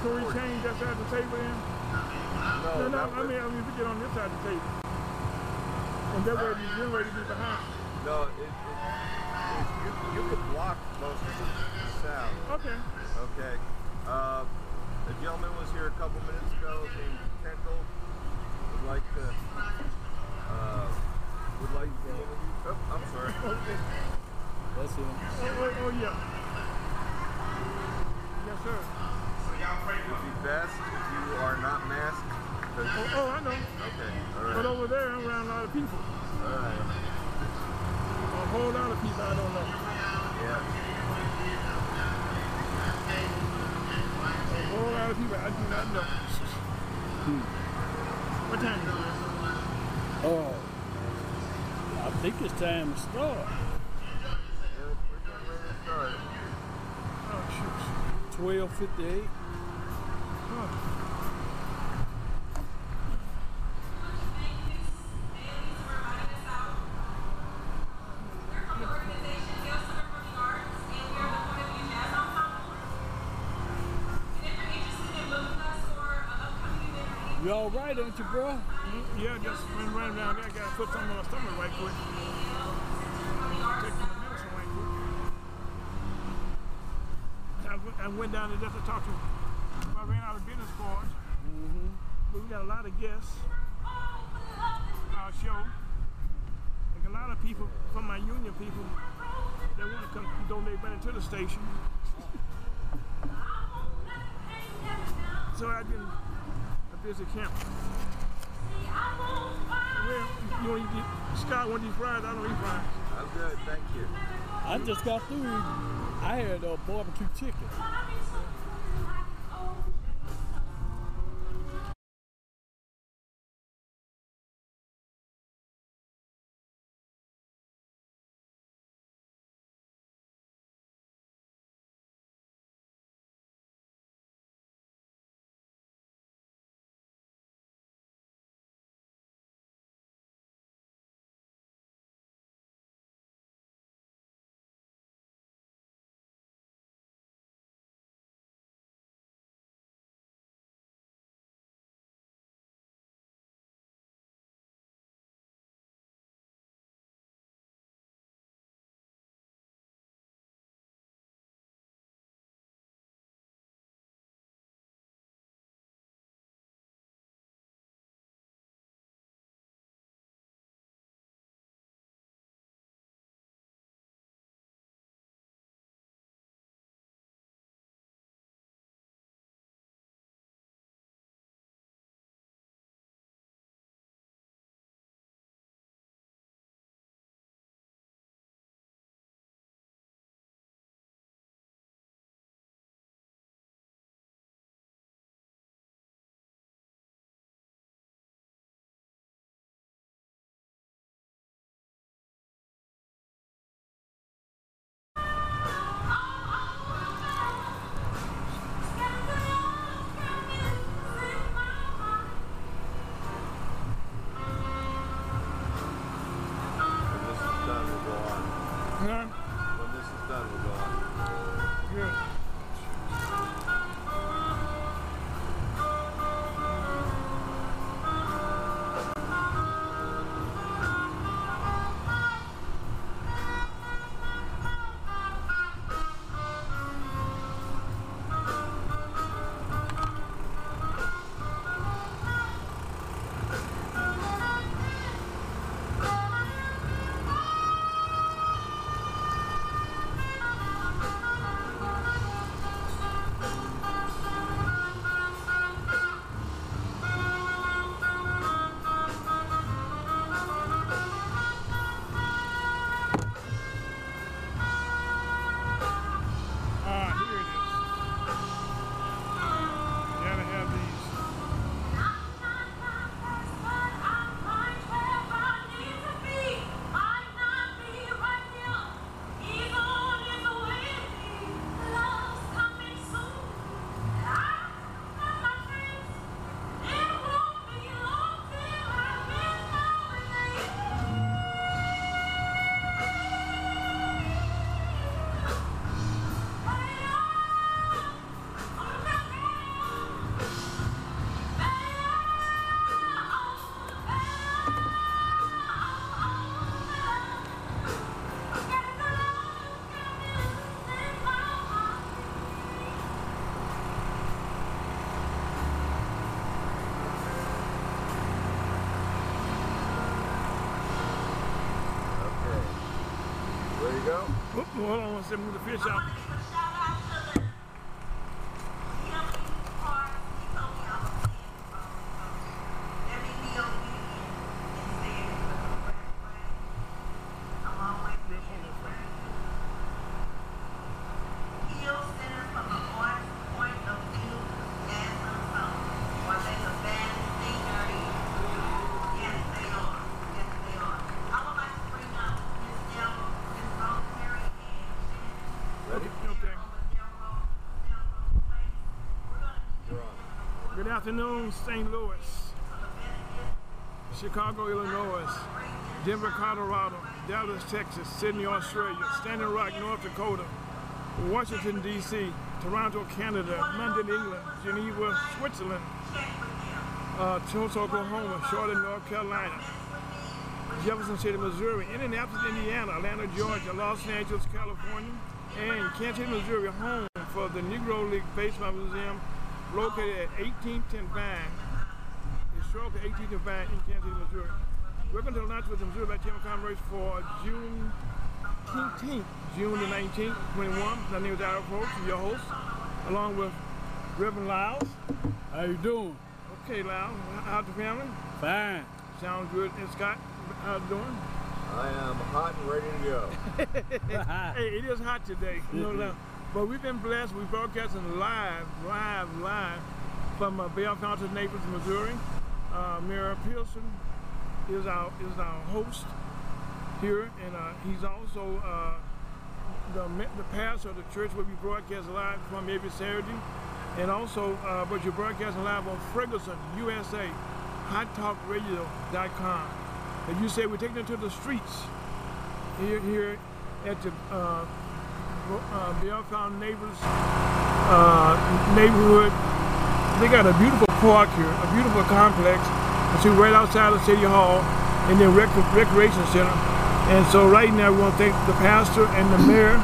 Can we change that side of the table then? No, No, no, I mean, I mean, we get on this side of the table. And that way, you're ready to be behind. no, it, it, it, you, you could block most of the sound. Okay. Okay. Uh, a gentleman was here a couple minutes ago named Kendall. Would like to. Uh, would like to. Oh, I'm sorry. Okay. That's him. Oh, oh, oh, yeah. Yes, sir. Would be best if you are not masked. Oh, oh, I know. Okay. All But over there, I'm around a lot of people. All right. A whole lot of people I don't know. Yeah. A whole lot of people I do not know. Hmm. What time is it? Oh, I think it's time to start. Yeah, we're getting ready to start. Oh, shoot. Twelve fifty-eight. Oh. You all right, ain't you, bro? Yeah, just run, run around there. I gotta put something on my stomach right quick. Medicine right quick. I went, I went down there just to talk to him. I ran out of business cards. But we got a lot of guests. Our show. Like a lot of people from my union people, they want to come donate money to the station. So I've been a busy camp. Well, you want to eat, Scott want these fries? I don't eat fries. I'm good. Thank you. I just got through. I had a barbecue chicken. Yeah. When this is done, we'll go on. Good. Oop, hold on one second, move the fish out. Ready? Okay. You're on. Good afternoon, St. Louis, Chicago, Illinois, Denver, Colorado, Dallas, Texas, Sydney, Australia, Standing Rock, North Dakota, Washington, D.C., Toronto, Canada, London, England, Geneva, Switzerland, uh, Tulsa, Oklahoma, Charlotte, North Carolina, Jefferson City, Missouri, Indianapolis, Indiana, Atlanta, Georgia, Los Angeles, California, and Kansas City, Missouri, home for the Negro League Baseball Museum located at 1810 Vine, historical 1810 Vine in Kansas City, Missouri. Welcome to the lunch with the Missouri Black Chamber of Commerce for June 19th, June the 19th, 21. My name is Ira Fowlkes, your host, along with Reverend Lyles. How you doing? Okay, Lyles, how's the family? Fine. Sounds good. And Scott, how you doing? I am hot and ready to go. Hey, it is hot today, you know that. But we've been blessed. We're broadcasting live, live, live from uh, Bellefontaine Neighbors, Missouri. Uh, Mayor Pearson is our is our host here, and uh, he's also uh, the the pastor of the church where we broadcast live from every Saturday, and also uh, but you're broadcasting live on Ferguson USA, HotTalkRadio.com. And you say we're taking it to the streets here here at the uh, Bell Neighbors uh, neighborhood. They got a beautiful park here, a beautiful complex. It's right outside of City Hall and then rec- recreation center. And so right now we want to thank the pastor and the mayor,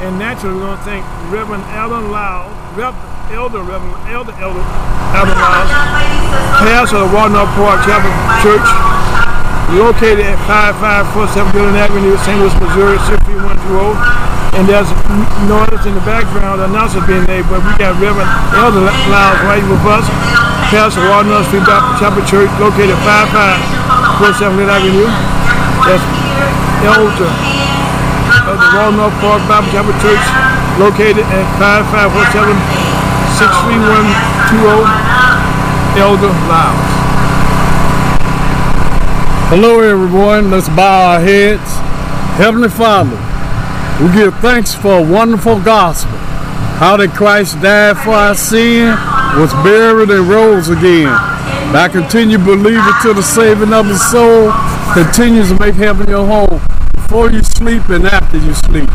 and naturally we want to thank Reverend Allen Lyles, Rev- Elder Reverend Elder Elder Allen Lyles, pastor of Walnut Park Chapel Church, located at 5547 Dillon Avenue, St. Louis, Missouri, 63120. And there's noise in the background, announcer being made, but we got Reverend Elder Lyles right with us. Pastor Walnut Street Baptist Chapel Church, located at 5547 Dillon Avenue. That's Elder of the Walnut Park Bible Chapel Church, located at 5547 63120. Elder Lyles. Hello, everyone. Let's bow our heads. Heavenly Father, we give thanks for a wonderful gospel. How that Christ died for our sin, was buried, and rose again. I continue believing to the saving of the soul, continues to make heaven your home before you sleep and after you sleep.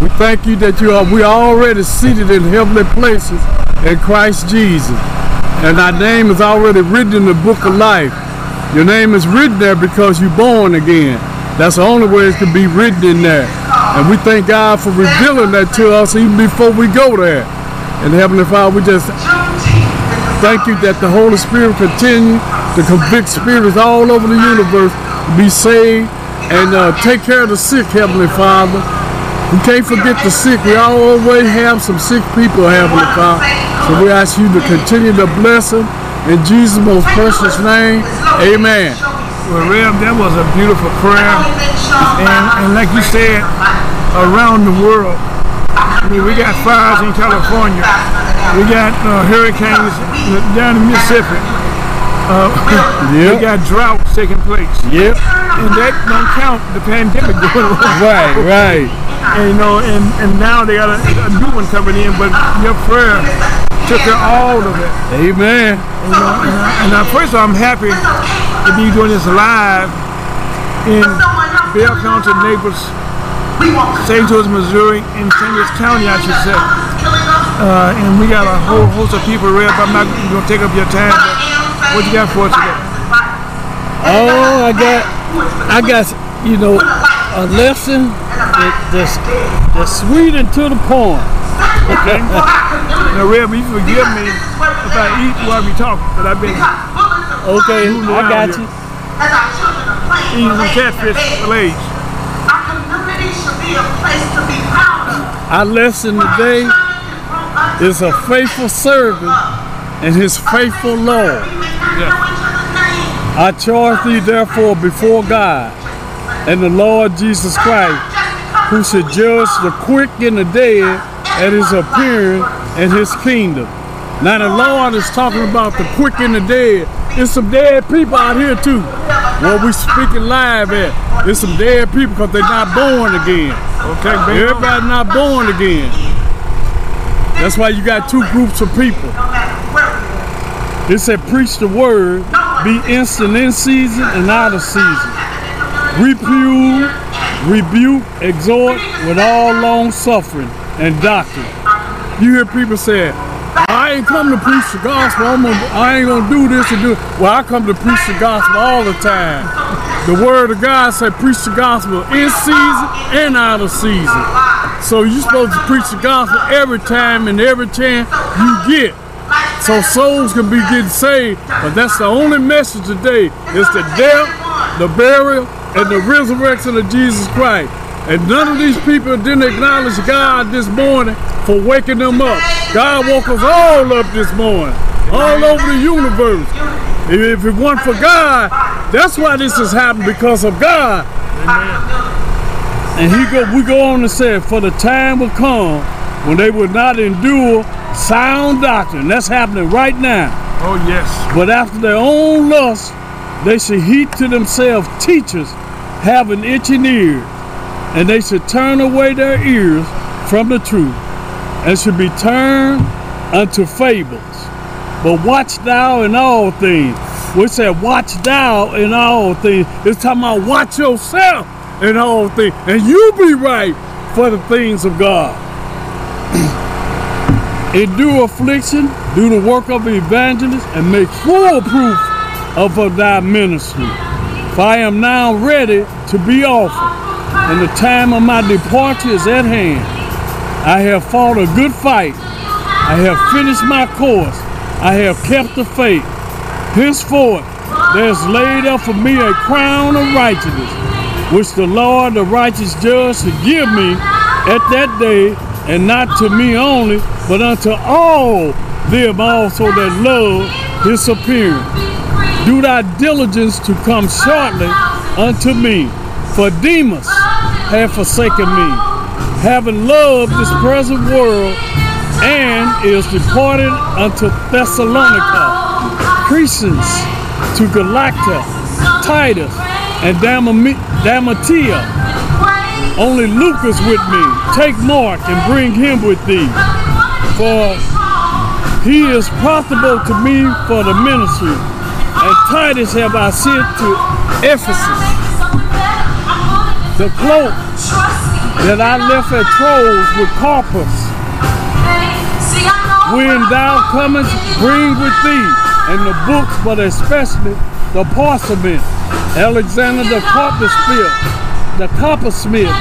We thank you that you are we are already seated in heavenly places in Christ Jesus. And our name is already written in the book of life. Your name is written there because you're born again. That's the only way it can be written in there. And we thank God for revealing that to us even before we go there. And Heavenly Father, we just thank you that the Holy Spirit continue to convict spirits all over the universe to be saved and uh, take care of the sick, Heavenly Father. We can't forget the sick. We always have some sick people, Heavenly Father. So we ask you to continue to bless them. In Jesus' most precious name, amen. Well, Rev, that was a beautiful prayer. And, and like you said, around the world, I mean, we got fires in California. We got uh, hurricanes down in Mississippi. Uh, We got droughts taking place. Yep. And that don't count the pandemic going on. Right, right. And, you know, and, and now they got a, a new one coming in, but your prayer took care of all of it. Amen. You know, and, I, and I, first of all, I'm happy to be doing this live in Bellefontaine Neighbors, St. Louis, Missouri, in St. Louis County, I should say. Uh, and we got a whole host of people, Rev. I'm not going to take up your time, what you got for us today? Oh, I got, I got, you know, a lesson that, that's, that's sweet and to the point. Okay? now, Rev, you forgive me if I eat while we talk, but I've been Okay, I got you. eating some catfish fillets. be a place to be proud of. Our lesson today is a faithful servant and his faithful Lord. I charge thee therefore before God and the Lord Jesus Christ, who should judge the quick and the dead at his appearing in his kingdom. Now the Lord is talking about the quick and the dead. There's some dead people out here too. Where we speaking live at. There's some dead people because they're not born again. Okay. Everybody not born again. That's why you got two groups of people. It said preach the word, be instant in season and out of season. Reprove, rebuke, exhort with all long suffering and doctrine. You hear people say, I ain't come to preach the gospel. I'm gonna, I ain't gonna do this and do. Well, I come to preach the gospel all the time. The word of God said, preach the gospel in season and out of season. So you're supposed to preach the gospel every time and every chance you get. So souls can be getting saved. But that's the only message today. It's the death, the burial, and the resurrection of Jesus Christ. And none of these people didn't acknowledge God this morning for waking them up. God woke us all up this morning, all over the universe. If it weren't for God, that's why this has happened because of God. And he go, we go on to say, for the time will come when they will not endure sound doctrine. That's happening right now. Oh, yes. But after their own lust, they should heap to themselves teachers having itching ears, and they should turn away their ears from the truth, and should be turned unto fables. But watch thou in all things. We said, watch thou in all things. It's talking about watch yourself in all things, and you be right for the things of God. Endure affliction, do the work of an evangelist, and make full proof of thy ministry. For I am now ready to be offered, and the time of my departure is at hand. I have fought a good fight. I have finished my course. I have kept the faith. Henceforth, there is laid up for me a crown of righteousness, which the Lord, the righteous judge, shall give me at that day, and not to me only, but unto all them also that love his appearing. Do thy diligence to come shortly unto me, for Demas hath forsaken me, having loved this present world, and is departed unto Thessalonica. Crescens to Galatia, Titus, and Dalmatia. Only Luke is with me. Take Mark and bring him with thee, for he is profitable to me for the ministry. And Titus have I sent to Ephesus. The cloak that I left at Troas with Carpus. When thou comest, bring with thee, and the books, but especially the parchment. Alexander the coppersmith, the coppersmith,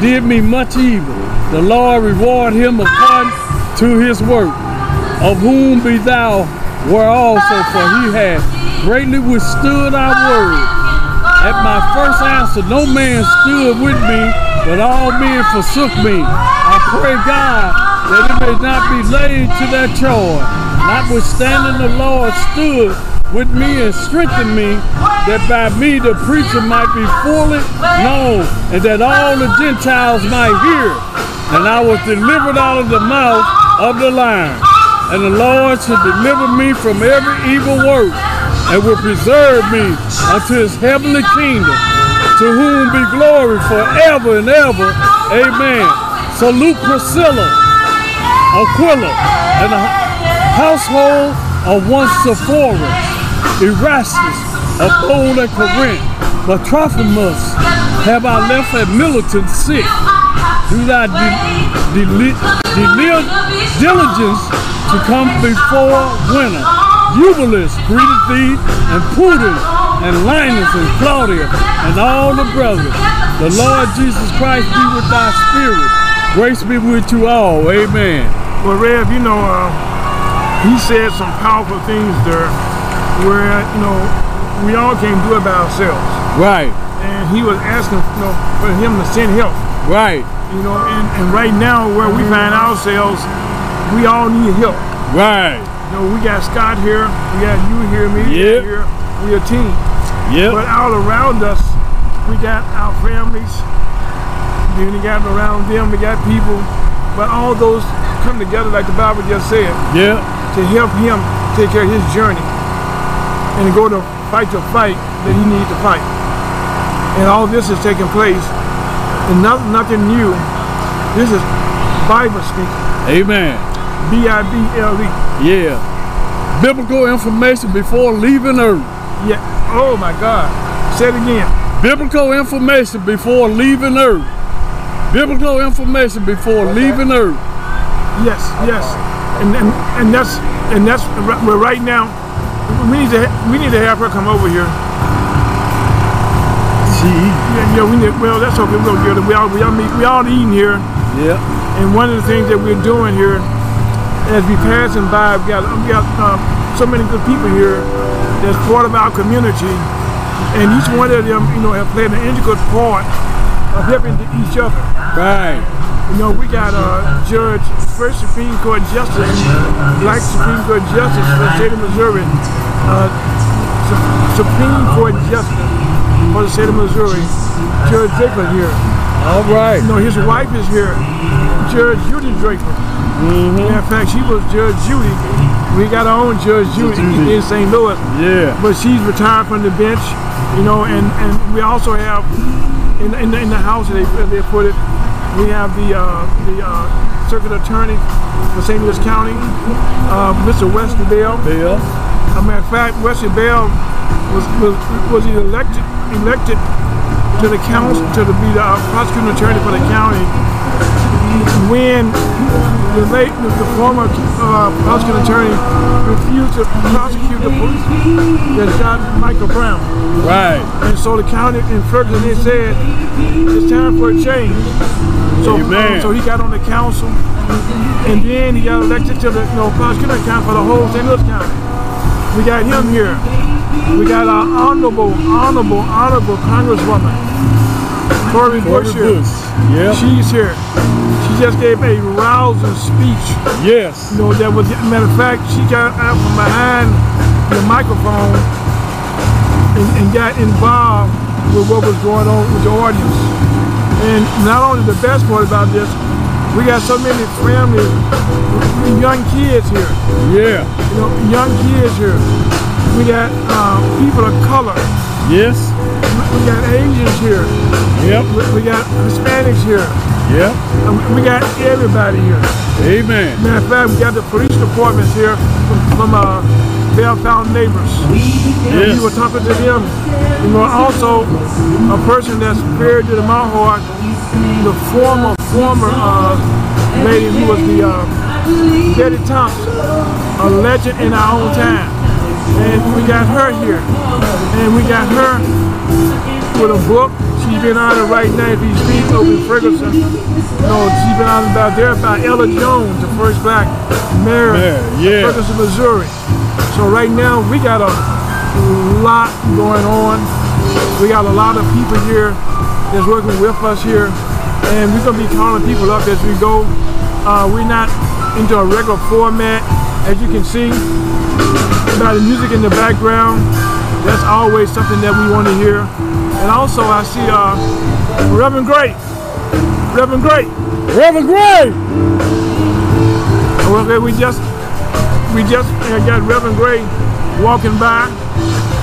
did me much evil. The Lord reward him according to his work, of whom be thou were also, for he had greatly withstood our word. At my first answer, no man stood with me, but all men forsook me. I pray God that it may not be laid to their charge. Notwithstanding, the Lord stood with me and strengthened me, that by me the preacher might be fully known, and that all the Gentiles might hear. And I was delivered out of the mouth of the lion. And the Lord should deliver me from every evil work, and will preserve me unto his heavenly kingdom, to whom be glory forever and ever. Amen. Salute Priscilla, Aquila, and the household of one Sepphoris, Erastus, of old at Corinth, but Trophimus have I left at Miletum sick. Do thy di- dili- dili- diligence to come before winter. Eubulus greeted thee, and Pudens, and Linus, and Claudia, and all the brothers. The Lord Jesus Christ be with thy spirit. Grace be with you all. Amen. Well, Rev, you know, uh, he said some powerful things there where, you know, we all can't do it by ourselves. Right. And he was asking, you know, for him to send help. Right. You know, and, and right now where we find ourselves, we all need help. Right. You know, we got Scott here, we got you here, me Yep. here. We a team. Yep. But all around us, we got our families. Then we got around them, we got people. But all those come together, like the Bible just said, Yep. to help him take care of his journey and to go to fight the fight that he needs to fight. And all this is taking place, and not, nothing new. This is Bible speaking. Amen. B-I-B-L-E. Yeah. Biblical information before leaving Earth. Yeah. Oh my God. Say it again. Biblical information before leaving Earth. Biblical information before leaving Earth. Yes, yes. And and, and that's and that's well, right now. We need to we need to have her come over here. See. Yeah, yeah. We need. Well, that's okay. We'll get it. We all we all meet, we all eating here. Yep. And one of the things that we're doing here, as we passing by, we got we got uh, so many good people here that's part of our community, and each one of them, you know, have played an integral part of helping to each other. Right. You know, we got uh, Judge, First Supreme Court Justice, Black Supreme Court Justice for the state of Missouri, uh, Su- Supreme Court Justice for the state of Missouri, Judge Draper here. All right. You know, his wife is here, Judge Judy Draper. Matter of fact, she was Judge Judy. We got our own Judge Judy in St. Louis, Yeah. but she's retired from the bench. You know, and, and we also have in, in, the, in the house they they put it. We have the uh, the uh, circuit attorney for St. Louis County, uh, Mr. Wesley Bell. Bill. As a matter of fact, Wesley Bell was was was elected elected to the council to be the uh, prosecuting attorney for the county when the late the, former uh, prosecuting attorney refused to prosecute the police that shot Michael Brown. Right. And so the county in Ferguson they said it's time for a change. So, Amen. so he got on the council, and then he got elected to the you know, prosecuting county for the whole St. Louis County. We got him here. We got our honorable, honorable, honorable Congresswoman, Cori Bush here. Bush. Yep. She's here. She just gave a rousing speech. Yes. You know, that was, matter of fact, she got out from behind the microphone and, and got involved with what was going on with the audience. And not only the best part about this, we got so many families, young kids here. Yeah. You know, young kids here. We got uh, people of color. Yes. We got Asians here. Yep. We, we got Hispanics here. Yep. And we got everybody here. Amen. Matter of fact, we got the police departments here from, from uh, Bellefontaine Neighbors. And Yes. we were talking to them. You know, also a person that's very dear to my heart, the former, former uh, lady who was the uh, Betty Thompson, a legend in our own time. And we got her here. And we got her with a book. She's been honored right now speak over in Ferguson. You know, she's been honored about there by Ella Jones, the first black mayor Mayor, of. Ferguson, Missouri. So right now we got a lot going on. We got a lot of people here that's working with us here. And we're gonna be calling people up as we go. Uh, we're not into a regular format, as you can see by the music in the background. That's always something that we want to hear. And also, I see uh, Reverend Gray. Reverend Gray. Reverend Gray. Okay, we just we just got Reverend Gray walking by.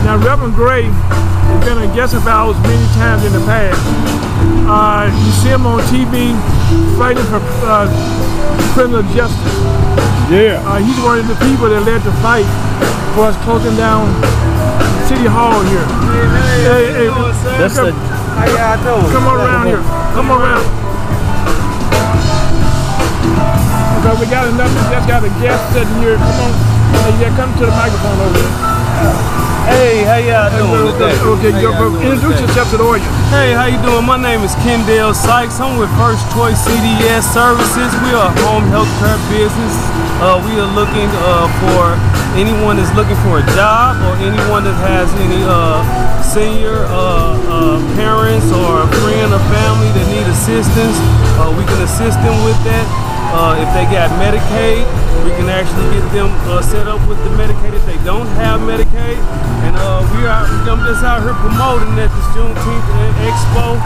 Now, Reverend Gray has been a guest of ours many times in the past. Uh, you see him on TV fighting for uh, criminal justice. Yeah. Uh, he's one of the people that led the fight for us closing down City Hall here. Hey, hey, That's come, the How y'all doing? come around here. Come around. Okay, we got enough. We just got a guest sitting here. Come on. Hey, yeah, come to the microphone over here. Hey, how y'all doing today? Okay, introduce yourself to the audience. Hey, how you doing? My name is Kendall Sykes. I'm with First Choice CDS Services. We are a home health care business. Uh, we are looking uh, for anyone that's looking for a job or anyone that has any uh, senior uh, uh, parents or a friend or family that need assistance, uh, we can assist them with that. Uh, if they got Medicaid, we can actually get them uh, set up with the Medicaid if they don't have Medicaid. And uh, we are I'm just out here promoting at this Juneteenth Expo.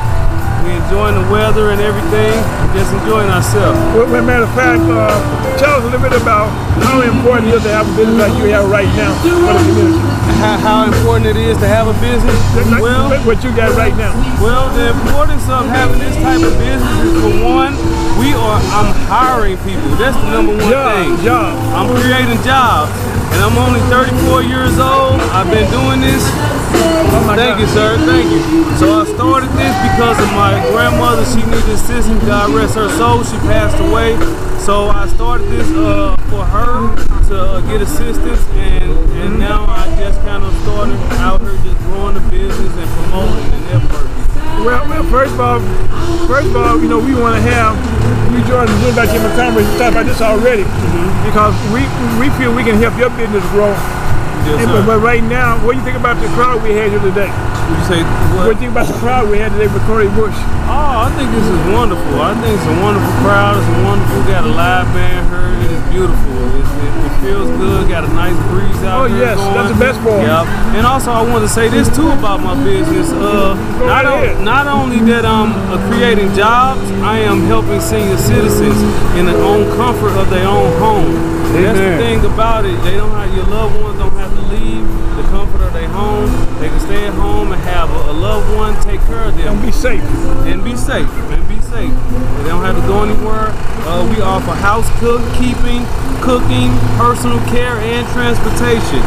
We enjoying the weather and everything. We're just enjoying ourselves. Well, well, matter of fact, uh, tell us a little bit about how important it is to have a business like you have right now for the community. How, how important it is to have a business? Like Well, what you got right now. Well, the importance of having this type of business is for one, we are I'm hiring people. That's the number one Job, thing. job. I'm creating jobs. And I'm only 34 years old. I've been doing this. Oh Thank God. you, sir. Thank you. So I started this because of my grandmother. She needed assistance. God rest her soul. She passed away. So I started this uh, for her to uh, get assistance, and and now I just kind of started out here just growing the business and promoting and networking. Well, well, first of all, first of all, you know, we want to have you join the back in Montgomery. We talked about this already Mm-hmm. because we we feel we can help your business grow. Yes, sir. but, but right now, what do you think about the crowd we had here today? Would you say What do you think about the crowd we had today with Cori Bush? Oh, I think this is wonderful. I think it's a wonderful crowd. It's a wonderful. Got a live band here. It is beautiful. It's, it, it feels good. Got a nice breeze out Oh, here yes, going. that's the best part. Yep. And also, I want to say this too about my business. Uh, right not, o- not only that I'm uh, creating jobs, I am helping senior citizens in their own comfort of their own home. That's the thing about it. They don't have your loved ones have to leave the comfort of their home. They can stay at home and have a, a loved one take care of them And be safe. and be safe and be safe. They don't have to go anywhere. Uh, we offer house cook keeping, cooking, personal care, and transportation.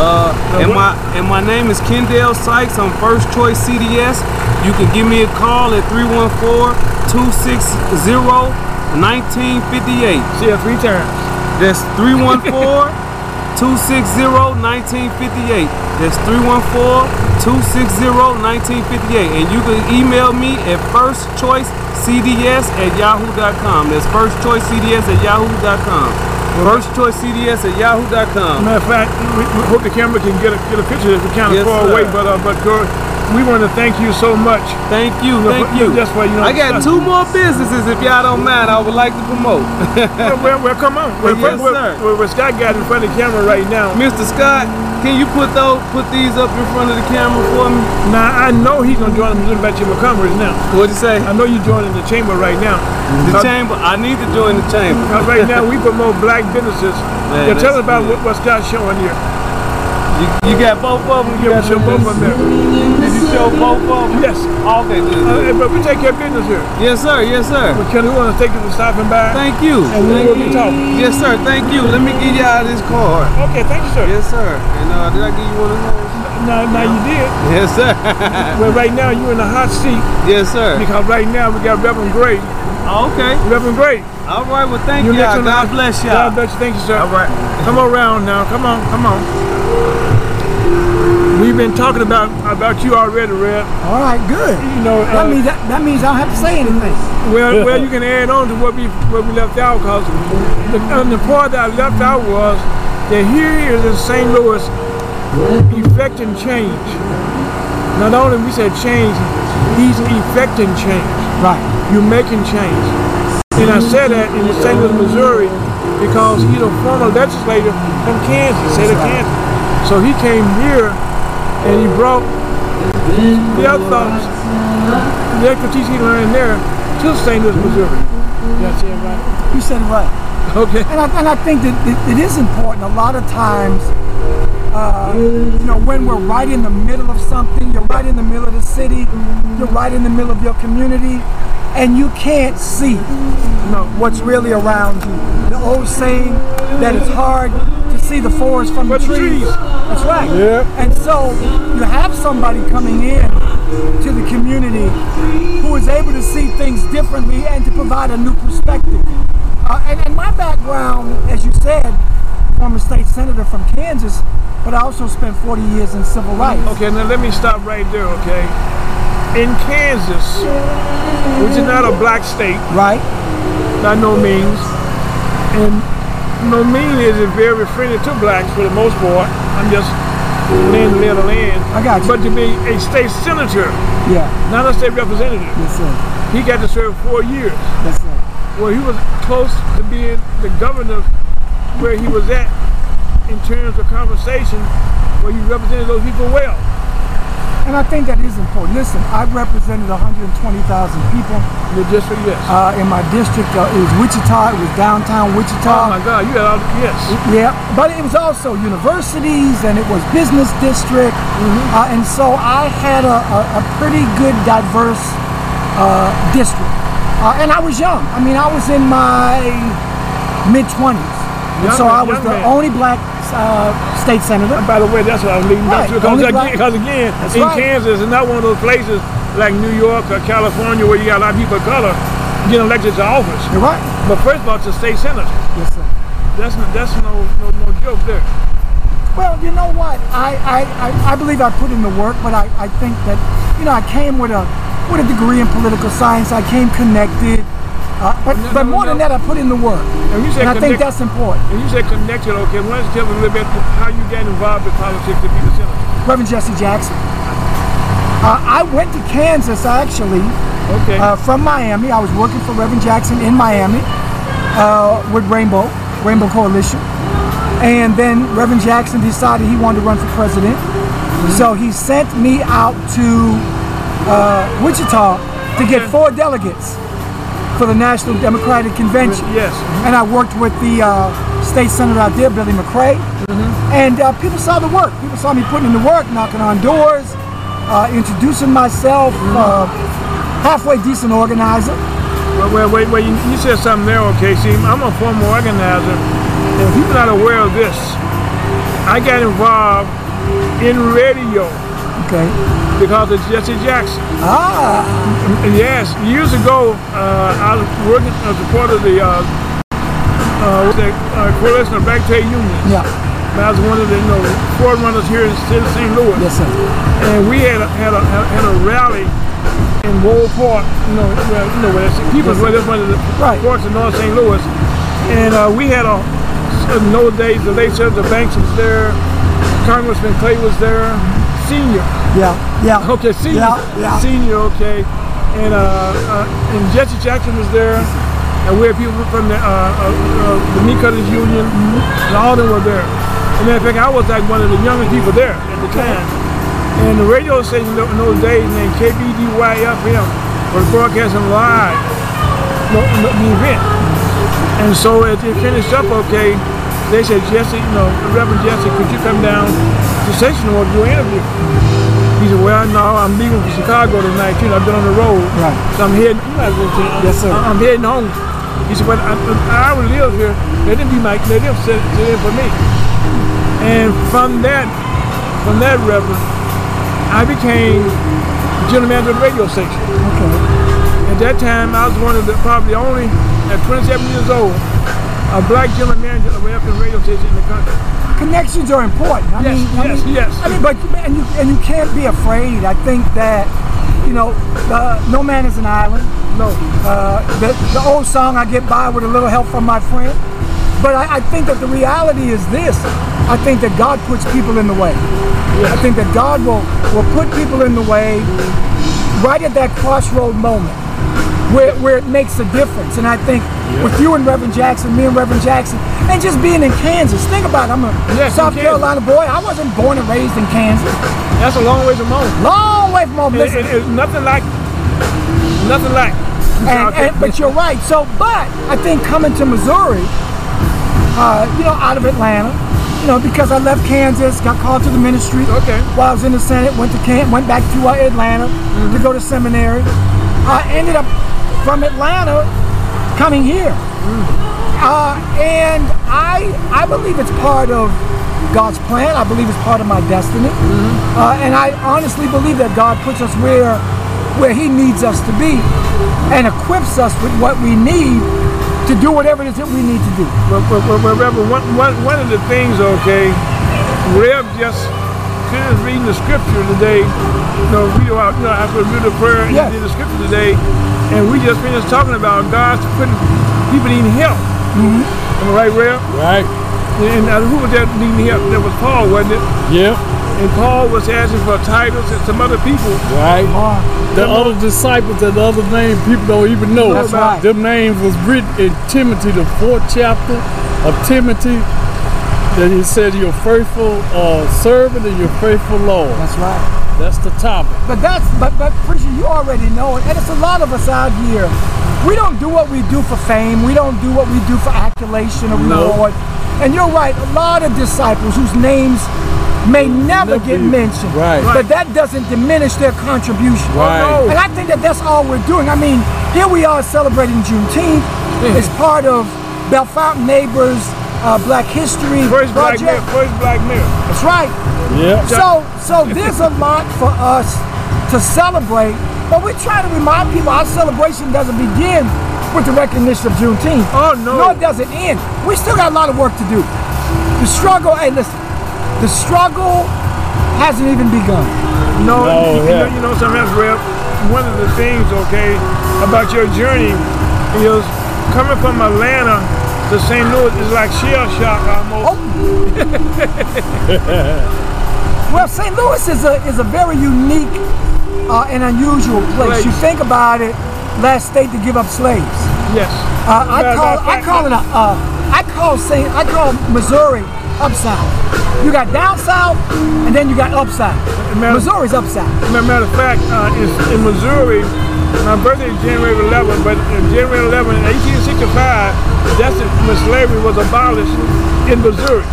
Uh, and my and my name is Kendall Sykes. I'm First Choice CDS. You can give me a call at 314-260-1958. See you three times. That's 314-260-1958. That's 314-260-1958. And you can email me at firstchoicecds at yahoo.com. That's firstchoicecds at yahoo.com. Firstchoicecds at yahoo.com. Matter of fact, we, we hope the camera can get a, get a picture. We're kind of Yes, far sir. away, but uh, but we want to thank you so much. Thank you, thank you. just for, you know, I got two more businesses if y'all don't mind. I would like to promote. well, well, well, come on. Well, Yes, sir. well, Scott got in front of the camera right now. Mr. Scott, can you put those put these up in front of the camera for me? Now I know he's gonna join the Missouri Baptist Chamber of Commerce now. What'd you say? I know you're joining the chamber right now. The Uh, chamber. I need to join the chamber. uh, right now we promote black businesses. Man, yeah, tell us about good. what, what Scott's showing here. You, you got both of them? You Yeah, got both of them there. Did you show both of them? Yes. Okay, good. Uh, but we take care of business here. Yes, sir. Yes, sir. But Kelly, we want to thank you for stopping by. Thank you. And we will be talking. Yes, sir. Thank you. Let me give y'all this card. Okay, thank you, sir. Yes, sir. And uh, did I give you one of those? Now, now you did. Yes, sir. Well, right now you're in the hot seat yes, sir. because right now we got Reverend Gray. Okay. Reverend Gray. All right. Well, thank next y'all. God bless y'all. bless you. Thank you, sir. All right. Come around now. Come on. Come on. We've been talking about about you already, Red. All right, good. You know, That uh, means that, that means I don't have to say anything. well, well, you can add on to what we what we left out because the, the part that I left out was that here he in St. Louis, effecting change. Not only we said change, he's effecting change. Right. You're making change. And I said that in the St. Louis, Missouri, because he's a former legislator from Kansas, state of Kansas. So he came here and he brought their thoughts, the expertise he learned there to St. Louis, Missouri. That's it, right? You said it right. Okay. And I, and I think that it, it is important. A lot of times, uh, you know, when we're right in the middle of something, you're right in the middle of the city, you're right in the middle of your community, and you can't see No. what's really around you. The old saying that it's hard to see the forest from the the trees. trees. That's right. Yeah. And so you have somebody coming in to the community who is able to see things differently and to provide a new perspective. Uh, and, and my background, as you said, former state senator from Kansas, but I also spent 40 years in civil rights. Okay, now let me stop right there, okay? In Kansas, which is not a black state, Right? by no means, and know, mean is it very friendly to blacks for the most part. I'm just laying the of land. I got you. But to be a state senator, Yeah. not a state representative, Yes, sir. he got to serve four years. Yes, sir. Well, he was close to being the governor where he was at in terms of conversation, where he represented those people well. And I think that is important. Listen, I represented 120,000 people In The district, yes. uh, in my district. Uh, it was Wichita. It was downtown Wichita. oh my God, you had all yes. Yeah, but it was also universities and it was business district, Mm-hmm. uh, and so I had a, a, a pretty good diverse uh, district. Uh, and I was young. I mean, I was in my mid twenties, and Young so man, I was the man. only black uh, state senator. And by the way, that's what I was leading Right, up to. Because again, 'cause again, That's in right. Kansas, it's not one of those places like New York or California where you got a lot of people of color getting elected to office. You're right. But first of all, it's a state senator. Yes, sir. That's no, that's no, no no joke there. Well, you know what? I, I, I, I believe I put in the work, but I, I think that, you know, I came with a with a degree in political science. I came connected. Uh, but, No, but no, more than that, I put in the work. And you said And I think that's important. And you said connected, okay. Why don't you tell me a little bit how you got involved in politics to be the senator? Reverend Jesse Jackson. Uh, I went to Kansas actually Okay. uh, from Miami. I was working for Reverend Jackson in Miami uh, with Rainbow, Rainbow Coalition. And then Reverend Jackson decided he wanted to run for president. So he sent me out to uh, Wichita to get four delegates for the National Democratic Convention. yes. And I worked with the uh, state senator out there, Billy McCray. And uh, people saw the work. People saw me putting in the work, knocking on doors, uh, introducing myself, uh, halfway decent organizer. Well, well wait, wait. You, you said something there, okay. See, I'm a former organizer, and if people not aware of this, I got involved in radio Okay. because it's Jesse Jackson. Ah, yes, years ago, uh, I was working as a part of the uh, uh, that, uh, coalition of black trade unions. yeah. I was one of the you know forerunners here in St. Louis. Yes, sir. and we had a, had a had a rally in Wold Park, you know, where, you know, where that's people where that's one of the Right. parks in North St. Louis, and uh, we had a in those days the late Senator Banks was there, Congressman Clay was there, senior, Yeah, yeah. okay, senior, Yeah, yeah. senior, okay, and uh, uh, and Jesse Jackson was there. And we had people from the, uh, uh, uh, the Meat Cutters Union, and all of them were there. And matter of fact, I was like one of the youngest people there at the time. And the radio station in those days named KBDY-FM was broadcasting live the, the- the event. And so as it finished up okay, they said, Jesse, you know, Reverend Jesse, could you come down station do an interview? He said, well, no, I'm leaving for Chicago tonight. You know, I've been on the road. Right. So I'm heading, you might as well say, Yes, sir. I'm heading home. He said, well, I, I already live here. Let them be my, let them sit, sit in for me. And from that, from that reverend, I became general manager of the radio station. Okay. At that time, I was one of the probably only, at 27 years old, a black general manager of FM radio station in the country. Connections are important. I Yes, mean, I yes, mean, yes. I mean, but and you and you can't be afraid. I think that you know, uh, no man is an island. No, Uh, the, the old song, I get by with a little help from my friend. But I, I think that the reality is this. I think that God puts people in the way. I think that God will, will put people in the way right at that crossroad moment where, where it makes a difference. And I think with you and Reverend Jackson, me and Reverend Jackson, and just being in Kansas, think about it. I'm a Yes, South. Carolina boy. I wasn't born and raised in Kansas. that's a long way from home. Long way from home. It, Listen, it, it's nothing like, nothing like. and, and, but you're right. So, but I think coming to Missouri, uh, you know, out of Atlanta, you know, because I left Kansas, got called to the ministry. Okay. While I was in the Senate, went to camp, went back to uh, Atlanta to go to seminary. I ended up from Atlanta coming here, uh, and I I believe it's part of God's plan. I believe it's part of my destiny, uh, and I honestly believe that God puts us where where He needs us to be, and equips us with what we need to do whatever it is that we need to do. But, but, but, one, one, one of the things, okay, Rev just finished reading the scripture today. You know, we do our, you know, after we do the prayer, Yes. he did the scripture today, and we just finished talking about God's putting people needing help. Am I right, Rev? Right. And uh, who was that needing help? That was Paul, wasn't it? Yeah. And Paul was asking for Titus and some other people. Right. Uh, The other disciples and the other names people don't even know. That's right. Them names was written in Timothy, the fourth chapter of Timothy. That he said, "Your faithful uh, servant and your faithful Lord." that's right. That's the topic. But that's but but preacher, you already know it, and it's a lot of us out here. We don't do what we do for fame. We don't do what we do for accolation or No. reward. And you're right. A lot of disciples whose names may never Never get be- mentioned, Right. But that doesn't diminish their contribution. Right. And I think that that's all we're doing. I mean, here we are celebrating Juneteenth. It's part of Bellefontaine Neighbors uh, Black History First black Project. male. First black male. That's right. Yeah. So, so there's a lot for us to celebrate, but we try to remind people our celebration doesn't begin with the recognition of Juneteenth. Oh, no. Nor does it end. We still got a lot of work to do. The struggle, hey, listen, the struggle hasn't even begun. No, No, you, yeah. know, you know something else, Rev? One of the things, okay, about your journey is coming from Atlanta to St. Louis is like shell shock almost. Well, St. Louis is a is a very unique uh, and unusual place. Place. You think about it, last state to give up slaves. Yes. Uh, I call I call it a uh, I call Saint I call Missouri upside. You got down south and then you got upside. Matter- Missouri's upside. Matter matter of fact, uh, in, in Missouri, my birthday is January 11, but January 11, in 1865, that's it, when slavery was abolished in Missouri.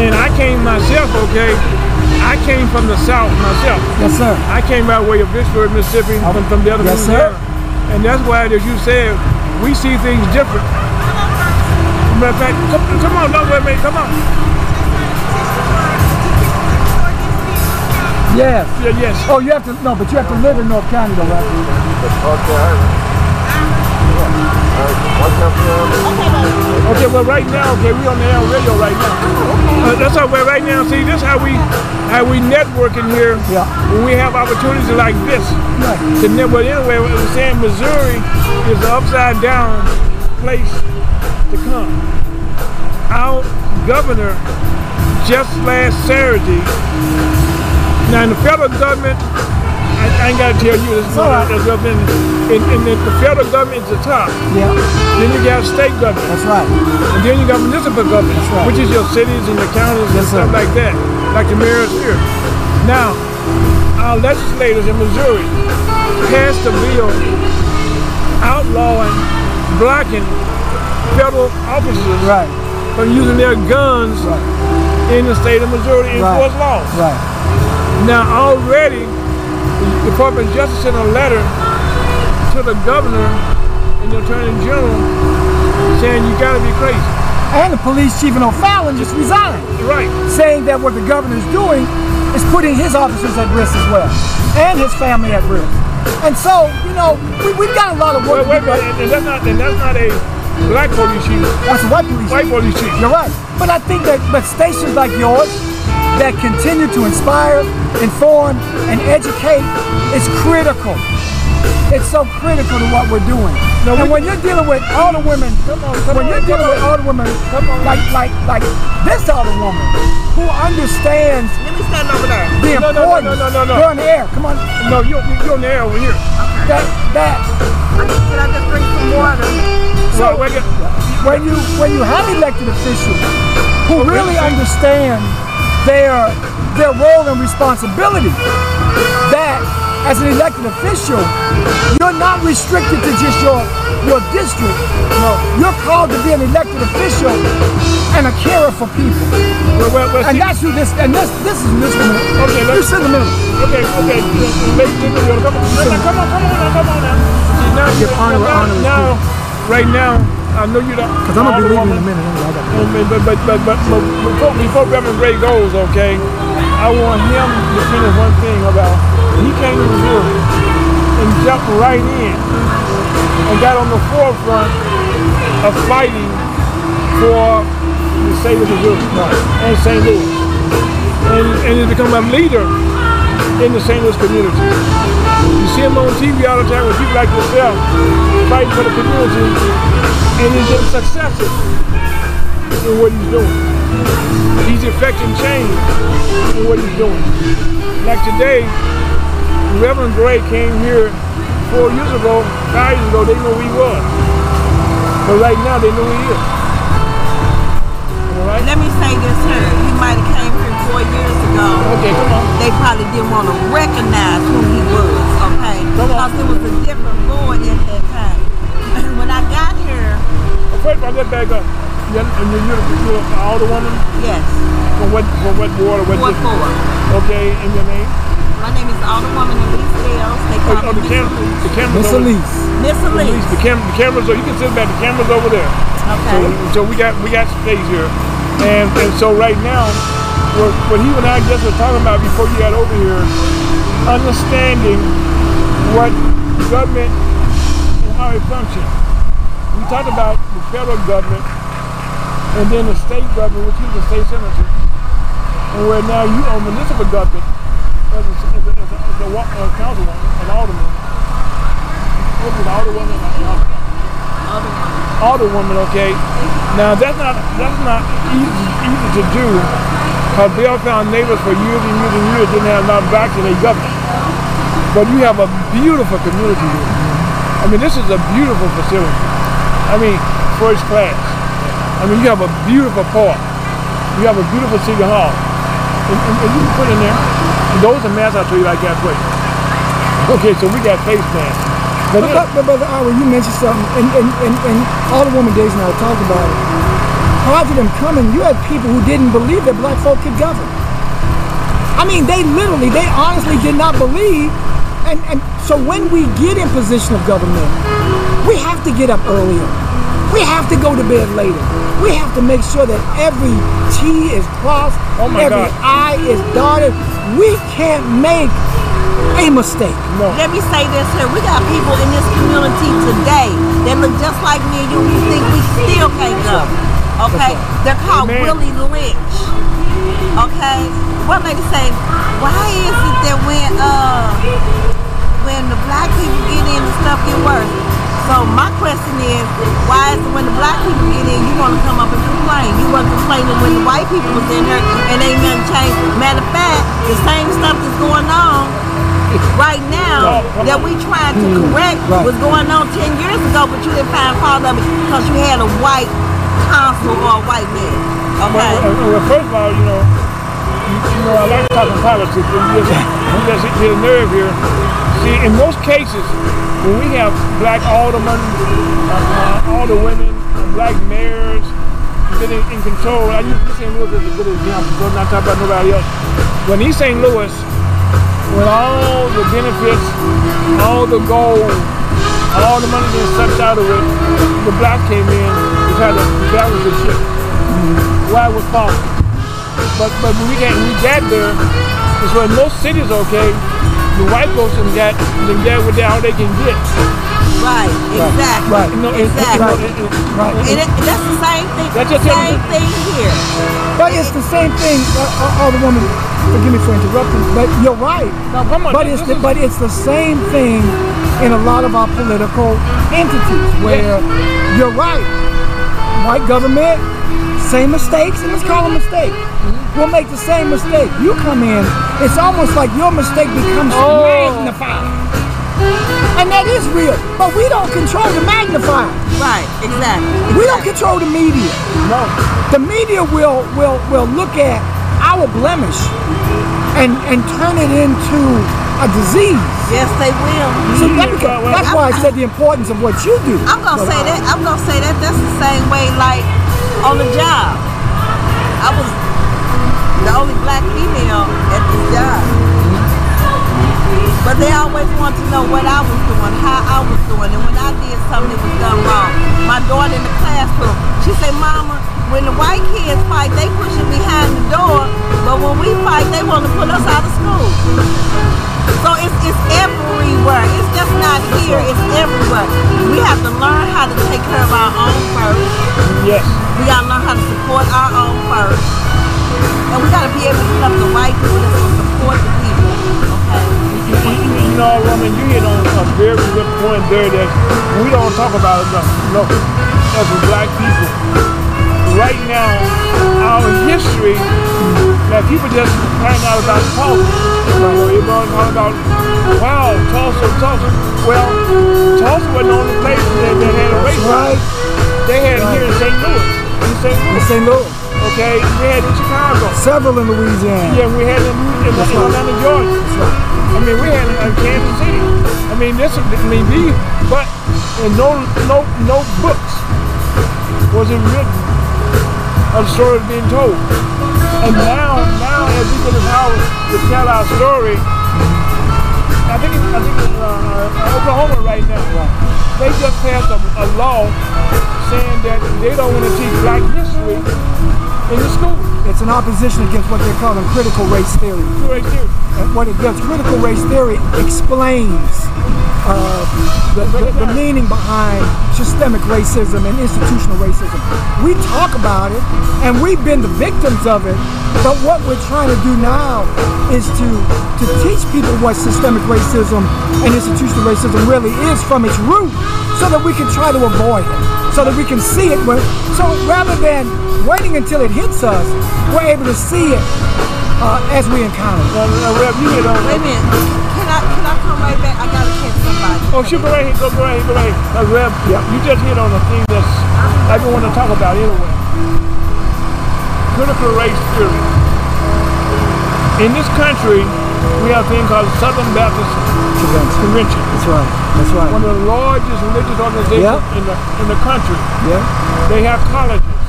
And I came myself, okay, I came from the South myself. Yes, sir. I came by way of Vicksburg, Mississippi, from, from the other Yes, sir. And that's why, as you said, we see things different. Matter of fact, come, come on, don't wait, mate, come on. Yes. Yeah, yes. Oh, you have to no, but you have to live in North County though, right? Okay, well, right now, okay, we on the air radio right now. Uh, that's how we're right now. See, this how we how we networking here. Yeah. When we have opportunities like this Right. to network. Anyway, I'm saying Missouri is the upside down place to come. Our governor just last Saturday. Now, in the federal government, I, I ain't got to tell you this. right. That's up in, in, in the, the federal government is the top. Yeah, Then you got state government. that's right. And then you got municipal government, right. which is your cities and your counties and sir. stuff like that, like the mayors here. Now, our legislators in Missouri passed a bill outlawing, blocking federal officers Right. from using their guns in the state of Missouri to Right. enforce laws. Right. Now, already, the Department of Justice sent a letter to the governor and the attorney general saying you got to be crazy. And the police chief in O'Fallon just resigned, Right. saying that what the governor's doing is putting his officers at risk as well, and his family at risk. And so, you know, we, we've got a lot of work wait, to do. wait, and that's not and that's not a black police chief, That's a white police white chief. police chief. You're right. But I think that but stations like yours that continue to inspire, inform, and educate is critical. It's so critical to what we're doing. No, and we- when you're dealing with all the women, when you're dealing with all the women, like like like this other woman who understands Let me stand over there. the No, no, no, no, no, no, no. You're on the air. Come on. No, you're, you're on the air over here. That that Can I just drink some water? So wait, wait, when you when you have elected officials who really understand their their role and responsibility, that as an elected official, you're not restricted to just your your district. No, you're called to be an elected official and a carer for people. well, well, well, And see, that's who this and this this is this woman. Okay, let's- sit in the middle. okay, okay, and come on, come on, come on, come on now. Now, Give honor where now, honor now, right now, I know you don't. Because I'm gonna be leaving in a minute anyway. I got Oh, man, But, but, but, but, but before, before Reverend Gray goes, okay, I want him to finish one thing about he came to Missouri and jumped right in and got on the forefront of fighting for the state of Missouri and St. Louis. And, and he's become a leader in the St. Louis community. You see him on TV all the time with people like yourself fighting for the community and he's getting successes in what he's doing. He's effecting change in what he's doing. Like today, Reverend Gray came here four years ago, five years ago, they know who he was. But right now, they know who he is. All right? Let me say this here. He might have came here four years ago. Okay, come on. They probably didn't want to recognize who he was, okay? Come on. Because it was a different board at that time. when I got first of all, let's back up. You're, and you're, you're, you're an older woman yes, from what, from what ward or what Ward district? four. Okay, and your name? My name is Alderwoman Elise Dales. They Oh, call oh, oh me the, Miss cam- Elise. the camera's Miss over Elise. Miss Elise, Elise. the, cam- the cameras over. You can sit back. The cameras over there. Okay. So, so we got we got space here, and and so right now, what, what he and I just were talking about before you got over here, understanding what government and how it functions. We talked about the federal government, and then the state government, which is the state senator, and where now you own municipal government as a, as a, as a, as a, a uh, councilwoman, an alderman. What is an alderwoman? Alderwoman, okay. Now that's not that's not easy easy to do because Bellefontaine Neighbors for years and years and years have enough blacks in their government. But you have a beautiful community here. I mean, this is a beautiful facility. I mean, first class. I mean, you have a beautiful park. You have a beautiful city hall. And, and, and you can put in there. And those are masks I'll tell you that way. Okay, so we got face masks. But but, but Brother Ira, you mentioned something, and, and, and, and all the woman days and I talked about it. Prior to them coming, you had people who didn't believe that black folk could govern. I mean, they literally, they honestly did not believe. And, and so when we get in position of government, we have to get up earlier. We have to go to bed later. We have to make sure that every T is crossed, Oh my every God. I is dotted. We can't make a mistake. no. Let me say this here. We got people in this community today that look just like me and you. You think we still can't go. Okay? They're called Amen. Willie Lynch. Okay? One lady say, why is it that when uh when the black people get in the stuff get worse? So my question is, why is it when the black people get in, you want to come up and complain? You weren't complaining when the white people was in here and ain't nothing changed. Matter of fact, the same stuff that's going on right now that we trying to correct right. was going on 10 years ago, but you didn't find fault of it because you had a white consul or a white man. Okay? Well, first of all, you know, you, you know, I like talking politics, and you just, you just hit a nerve here. See, in most cases, when we have black aldermen, uh, uh, alderwomen, and black mayors that in, control, I use St. Louis as a good example, so I'm not talking about nobody else. When East St. Louis, with all the benefits, all the gold, all the money being sucked out of it, the black came in to try to balance the ship why it was falling. But but when we got we got there, and so in most cities, okay, the white folks done got done got what they all they can get. Right, exactly. Right. You know, and- and- Exactly. Right. And it, that's the same thing. That's just same it. thing here. But it's the same thing. Uh, uh, all the women, forgive me for interrupting, but you're right. Now, come on, But it's the, but it's the same thing in a lot of our political entities where you're right. White government, same mistakes, and let's call them mistakes. We'll make the same mistake. You come in, it's almost like your mistake becomes Oh. magnified. And that is real. But we don't control the magnifier. Right, exactly. We don't control the media. no. The media will will will look at our blemish and and turn it into a disease. Yes, they will. So that well, mm-hmm. that's why I said the importance of what you do. I'm gonna say that. I'm gonna say that. That's the same way, like on the job. I was the only black female at this job, but they always want to know what I was doing, how I was doing, and when I did something that was done wrong. My daughter in the classroom, she said, "Mama, when the white kids fight, they push it behind the door, but when we fight, they want to put us out of school." So it's, it's everywhere. It's just not here. It's everywhere. We have to learn how to take care of our own first. Yes. We gotta learn how to support our own first. And we gotta be able to put up the right people that's gonna support the people. Okay. You, you, you know, woman, you hit on a very good point there that we don't talk about enough. You know, as a black people, right now, our history that people just find out about Tulsa. You know, everyone talking about, wow, Tulsa, Tulsa. Well, Tulsa wasn't the only place that, that had a race. Right. They had it here in St. Louis. In St. In Louis. St. Louis. Okay, we had it in Chicago. Several in Louisiana. Yeah, we had in, in, in. Atlanta, Georgia. Right. I mean, we had in Kansas City. I mean, this. I mean, these, but and no, no, no books was it written of stories being told. And now, now as we get the power to tell our story, I think, it's, I think in uh, uh, Oklahoma right now, they just passed a, a law saying that they don't want to teach black history in the school. It's an opposition against what they're calling critical race theory. And what it does, critical race theory explains uh, the, the, the meaning behind systemic racism and institutional racism. We talk about it, and we've been the victims of it. But what we're trying to do now is to to teach people what systemic racism and institutional racism really is from its root, so that we can try to avoid it, so that we can see it. When, so rather than waiting until it hits us, we're able to see it uh, as we encounter it. Now, now, Rev, you hit on Wait a minute. Can I can I come right back? I gotta catch somebody. Oh, shoot, go right here, go, go right here, go right here. Now, Rev, you just hit on a thing that's I don't want to talk about anyway. Critical race theory. In this country, we have a thing called Southern Baptist Convention. That's right. That's right. One of the largest religious organizations Yeah. in the in the country. Yeah. They have colleges.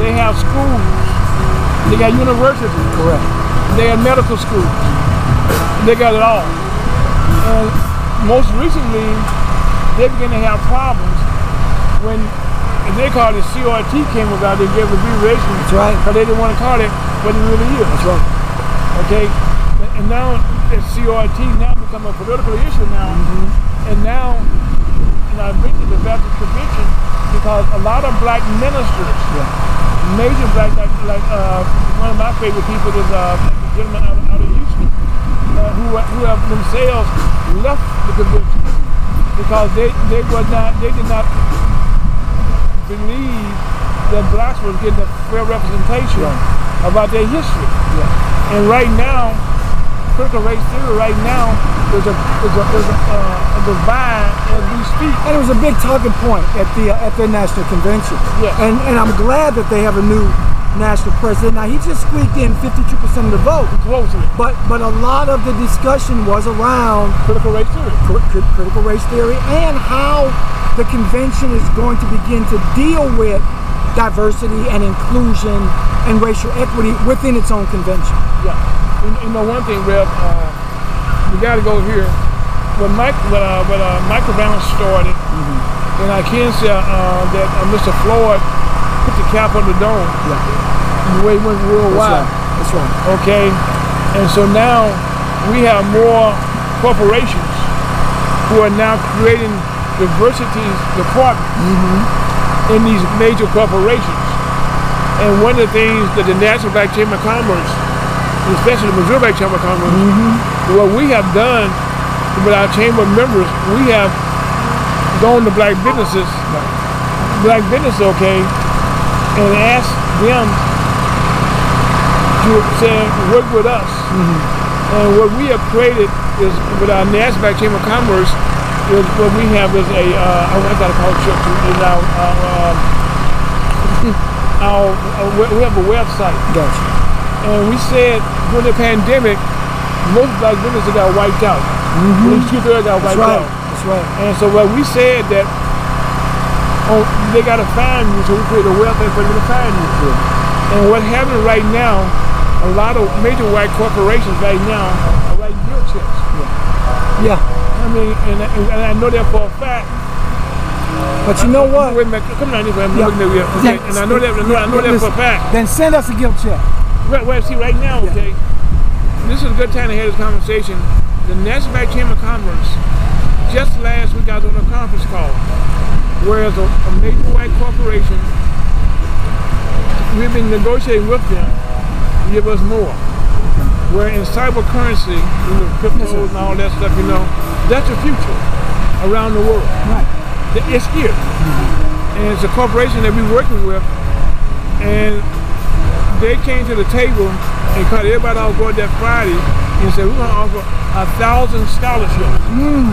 They have schools. They got universities. Correct. They have medical schools. They got it all. And most recently, they began to have problems when and they called it CRT came about. They gave it abbreviation That's right. because they didn't want to call it what it really is. That's right. Okay, and now it's CRT now become a political issue now, mm-hmm. And now, and I've been to the Baptist convention because a lot of black ministers, major black, like, like uh, one of my favorite people is uh, the gentleman out, out of Houston, uh, who who have themselves left the convention because they they were not they did not believe that blacks were getting a fair representation about their history. And right now, critical race theory right now is a is a, is a, uh, a divide as we speak. And it was a big talking point at the uh, at their national convention. Yes. And and I'm glad that they have a new national president. Now he just squeaked in 52% of the vote. Closely. But but a lot of the discussion was around Critical race theory. cri- critical race theory and how the convention is going to begin to deal with diversity and inclusion and racial equity within its own convention. Yeah. You know one thing, Rev, uh, we got to go here. When Mike, when, uh, when uh, microbalance started, and I can say uh, that uh, Mr. Floyd put the cap on the dome. Yeah. The way it went That's worldwide. right. That's right. okay? And so now we have more corporations who are now creating diversity departments in these major corporations. And one of the things that the National Black Chamber of Commerce, especially the Missouri Black Chamber of Commerce, what we have done with our chamber members, we have gone to black businesses, black business, okay, and asked them to say work with us. And what we have created is with our NASDAQ Chamber of Commerce is what we have is a uh, I gotta call it is our uh, uh, our uh, we have a website Gotcha. and we said during the pandemic most black businesses got wiped out. At least two thirds got That's wiped right. out. That's right. And so what we said that oh they gotta find you, so we created a website for them to find you. And what happened right now, a lot of major white corporations right now are writing guilt checks. Yeah. yeah. I mean, and, and, I know that for a fact. But you know what? Wait a minute, come on, I'm Yeah. looking at you. Okay, Yeah. and I know that, I know, I know that for a fact. Then send us a guilt check. Right, well, see, right now, okay, this is a good time to have this conversation. The National Black Chamber of Commerce, just last week I was on a conference call, whereas a, a major white corporation, we've been negotiating with them to give us more. Where in cyber currency, you know, cryptos and all that stuff, you know, that's the future around the world. Right. It's here. And it's a corporation that we're working with and they came to the table and cut everybody off board that Friday and said we're gonna offer a thousand scholarships. Hmm.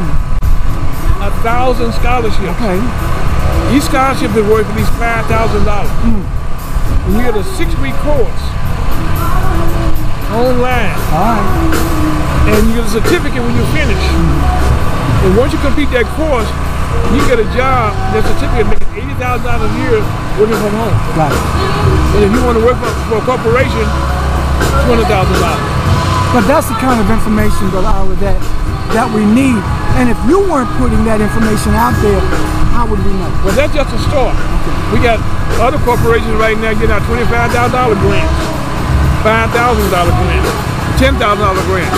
A thousand scholarships. Okay. Each scholarship is worth at least five thousand dollars. Hmm. And you get a six-week course online, All right. and you get a certificate when you finish. Hmm. And once you complete that course, you get a job. That certificate thousand dollars a year working from home. It. And if you want to work for, for a corporation, two hundred thousand dollars. But that's the kind of information, Brother that that we need. And if you weren't putting that information out there, how would we know? Well, that's just a start. We got other corporations right now getting out thousand dollar grants, five thousand dollar grants, ten thousand dollar grants.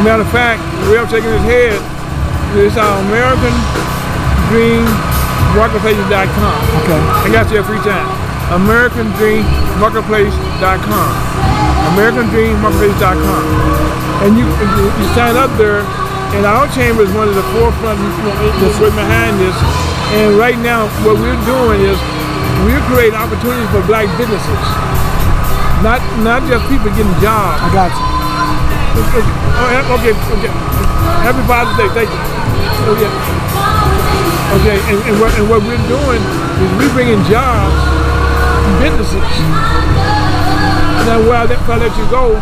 Matter of fact, the rep shaking his head. It's our American Dream Marketplace.com. Okay. I got you a free time. American Dream Marketplace.com. American Dream Marketplace.com. And you, you you sign up there, and our chamber is one of the forefront that's right behind this. And right now, what we're doing is we're creating opportunities for black businesses. Not not just people getting jobs. I got you. Okay, oh, okay, okay. Happy Father's Day, thank you. Oh, okay, okay and, and, what, and what we're doing is we're bringing jobs, to businesses. Now, while that, if I let you go,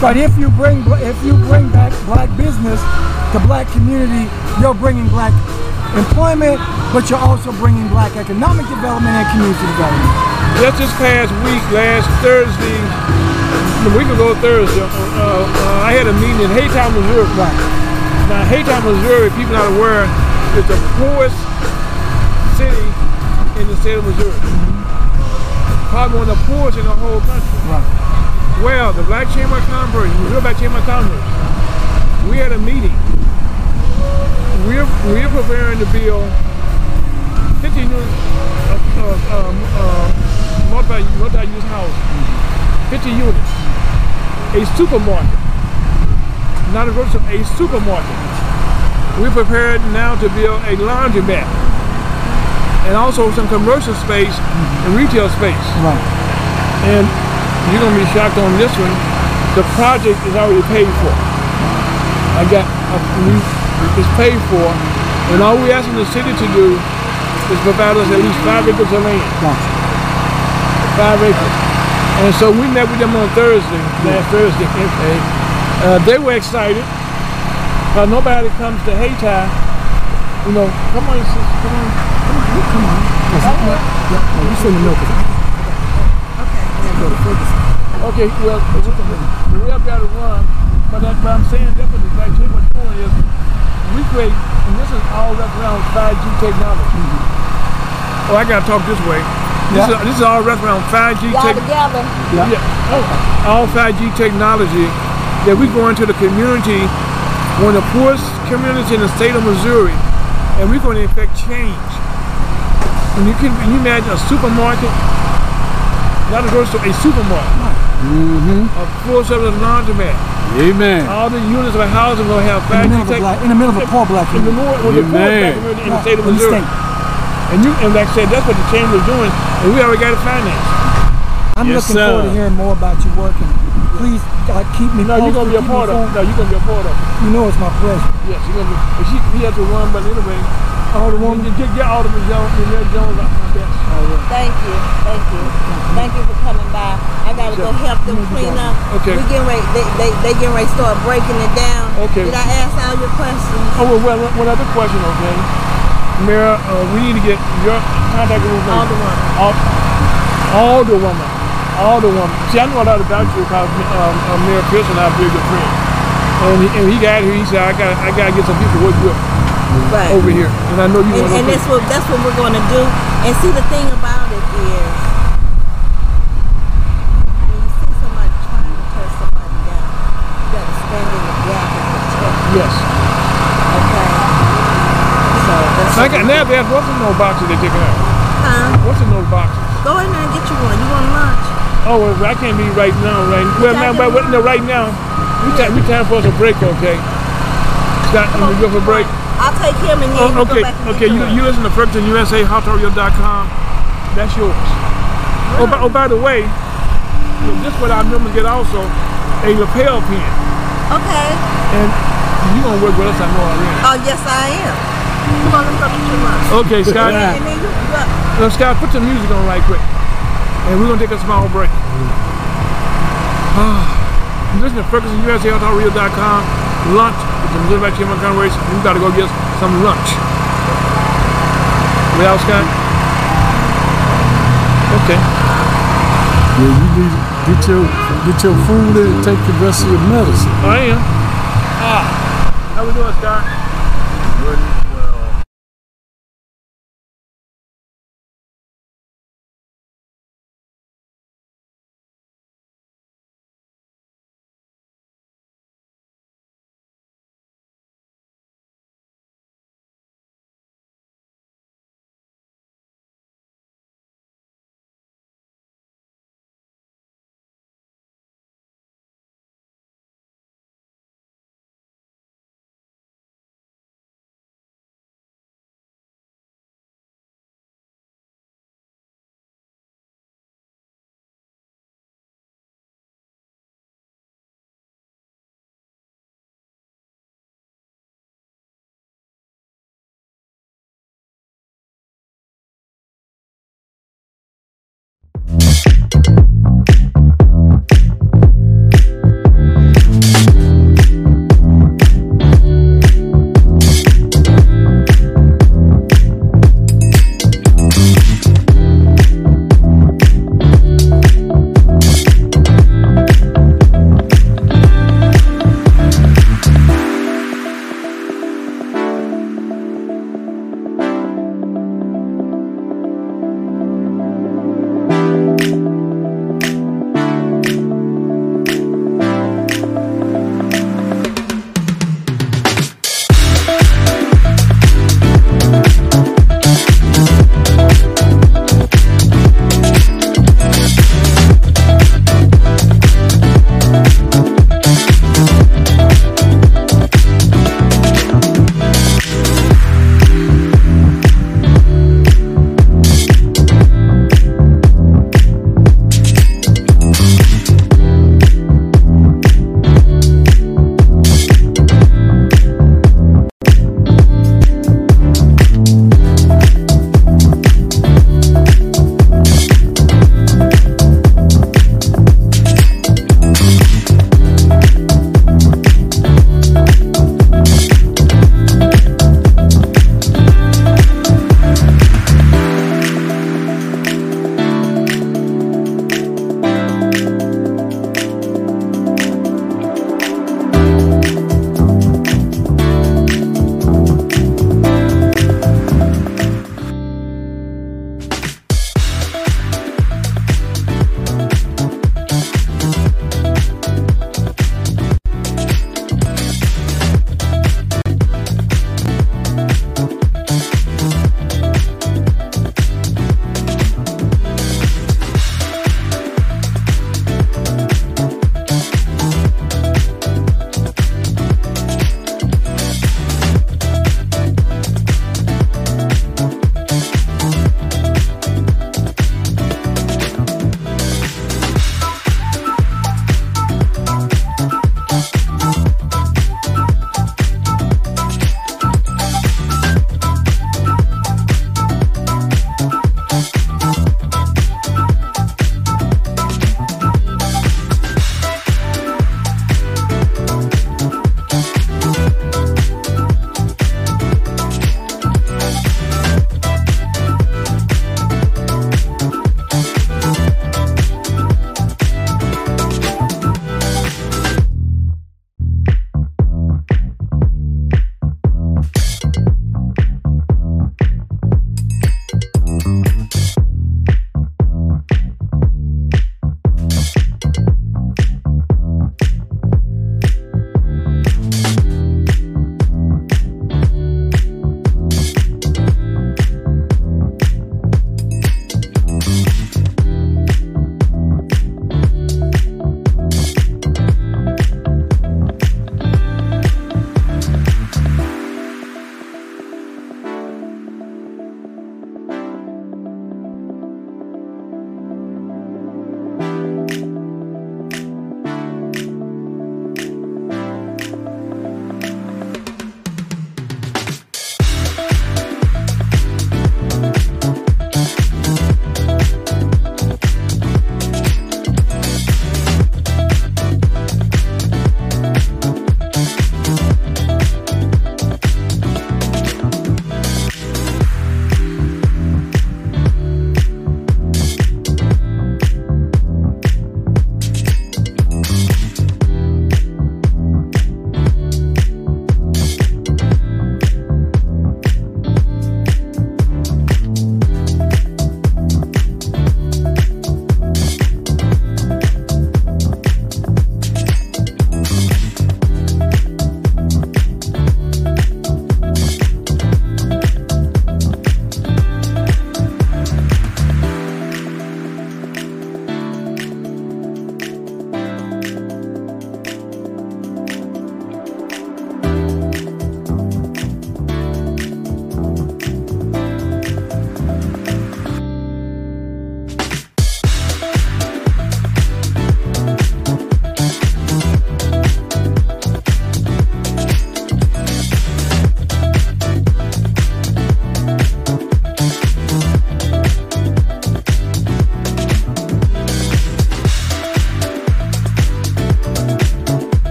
But if you bring if you bring back black business, the black community, you're bringing black employment, but you're also bringing black economic development and community development. just this past week, last Thursday, a week ago Thursday, uh, uh, I had a meeting in Hayti, Missouri. Right. Now, Hayti, Missouri, people not aware, is the poorest city in the state of Missouri. Probably one of the poorest in the whole country. Right. Well, the Black Chamber of Commerce, Missouri Black Chamber of Commerce, we had a meeting. We're, we're preparing to build 50 units of, of um, uh, multi, multi-use housing. 50 units. A supermarket. Not a grocery, a supermarket. We're prepared now to build a laundromat. And also some commercial space and retail space. Right. And you're gonna be shocked on this one. The project is already paid for. I got a, it's paid for, and all we're asking the city to do is provide us at least five acres of land, Gotcha. five acres. And so we met with them on Thursday, last Thursday. Okay. Uh, they were excited. Uh, nobody comes to Hayti. You know, come on, sis, come on. Come on. Yes, yeah, yeah. No, you shouldn't know 'cause I gotta go to Ferguson. Okay, well, the rep got to run, but, that, but I'm saying that's what the Black Chamber is doing is we create, and this is all wrapped around 5G technology. Oh, I got to talk this way. This, Yeah. is, this is all wrapped around 5G Y'all technology. together. Yeah. Yeah, oh, all 5G technology that we go into the community, one of the poorest communities in the state of Missouri, and we're going to effect change. And you can, can you imagine a supermarket, not a grocery store, a supermarket, Mm-hmm. a full service laundromat. Amen. All the units of housing will have In the middle of a black, in the middle of a poor black In the, community. more, well, the poor black community in the Right, state of in the Missouri. state. And you, and like I said, that's what the chamber is doing, and we already got it financed. I'm Yes, looking forward to hearing more about your work and please uh, keep me No, you're gonna be a part of. informed. No, you're gonna be a part of. it. You know it's my pleasure. Yes, you're gonna be. She, he has to run, but anyway, All the woman, woman. get, get Alderman Jones, Red Jones out my best. Thank you, thank you, thank you for coming by. I gotta go help them clean up. Okay. We getting ready, they, they, they getting ready to start breaking it down. Okay. Did I ask all your questions? Oh, well, well, one other question, okay? Mayor, uh, we need to get your contact information. Alderman. All, all the woman. All the woman. See, I know a lot about you because um, uh, Mayor Pearson and I are very good friends. And he, and he got here, he said, I got I gotta get some people to work with Right. over here. And I know you And, and that's what that's what we're going to do. And see, the thing about it is, when you see somebody trying to tear somebody down, you got to stand in the gap and protect. Yes. Okay. So that's I got, now there's what's in those boxes they're taking out? Huh? What's in those boxes? Go in there and get you one. You want lunch? Oh, well, I can't be right now, right? Well, now, but, but no, right now, we time, we time for us a break, okay? Scott, we go for a break. I'll take him and then Oh, okay, go back and okay. You, you listen to Ferguson USA, HotRadio.com. That's yours. Oh, by, oh, by the way, this is what our members get also a lapel pin. Okay. And you gonna work with us, I know already. Oh, yes, I am. Come on, let's go to your. Okay, Scott. Yeah. And then you, look, Now, Scott, put the music on right quick. And we're gonna take a small break. You Listen to FergusonUSAAutoRadio.com. Lunch with the Missouri Back Montgomery race. We gotta go get some lunch. Well, Scott? Okay. Yeah, you need to get your get your food and take the rest of your medicine. I am. Ah. How we doing, Scott?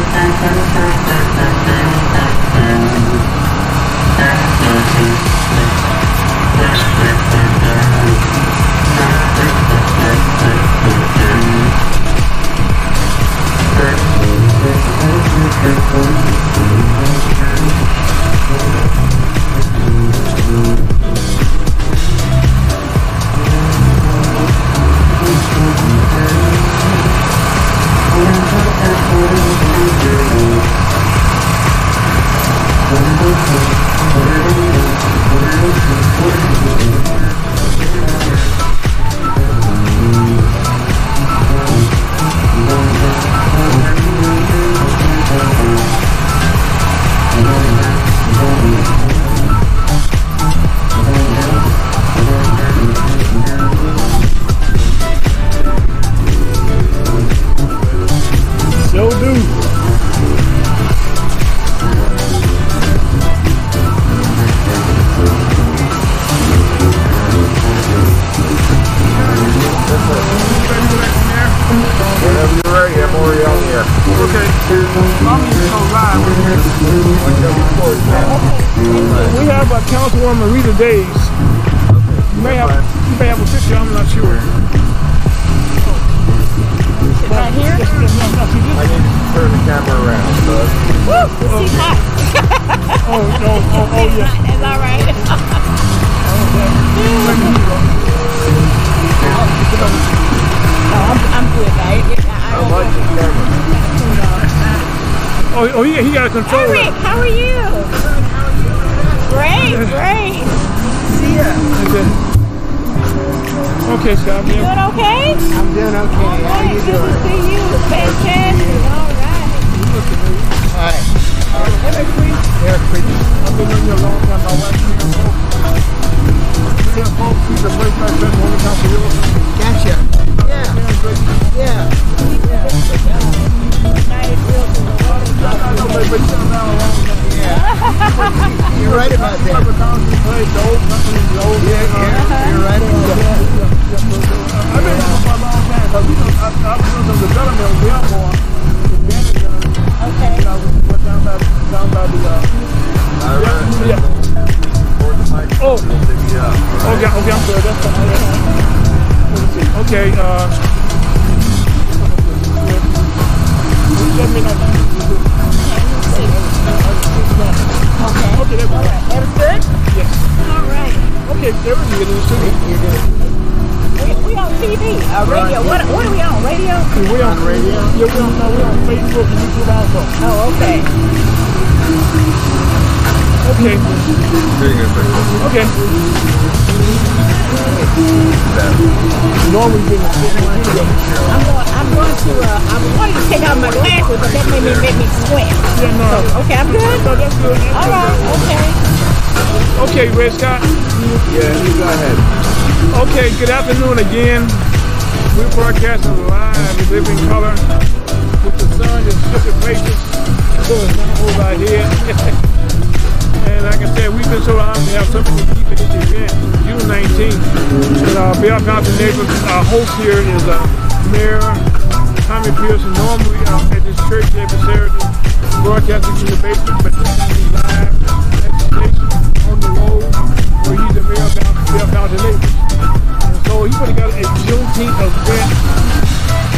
Thank you. here is uh, Mayor Tommy Pearson. Normally uh, at this church every Saturday, broadcasting from the basement, but this time he's live at the station on the road where he's the mayor of Valdosta And So he put together a Juneteenth event,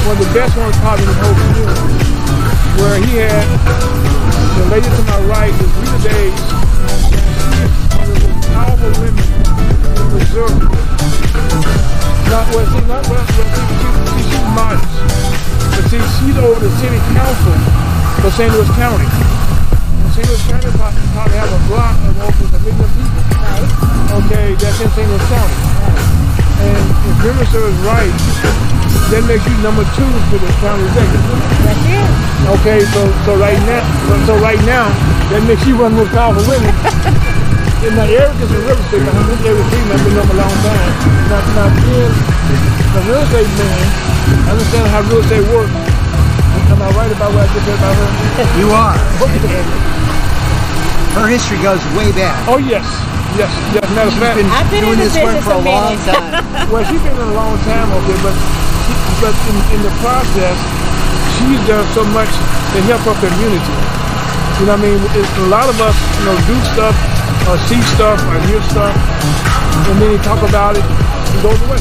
one of the best ones probably in the whole community, where he had the lady to my right, the Rita Days, one of the powerful women in Missouri. Not well, see, not well, well see, see, she's modest, but see, she's over the city council for St. Louis County. And St. Louis County probably, probably have a block of over a million people. Okay, that's in St. Louis County. And if memory serves right, that makes you number two to the county executive. That's it. Okay, so so right now, so, so right now, that makes you one of the most powerful women. And now Eric is a real estate man. I've been Eric Freeman. I've been know him a long time. Now, now being a real estate man, I understand how real estate works. Am I right about what I just said about her? You are. Okay. Her history goes way back. Oh yes, yes, yes. Matter of fact, I've been in Doing the this work for a a long minute. time. well, she's been in a long time, okay, but she, but in, in the process, she's done so much to help her community. You know what I mean? It's, a lot of us, you know, do stuff, or see stuff, or hear stuff, and then you talk about it, and goes away.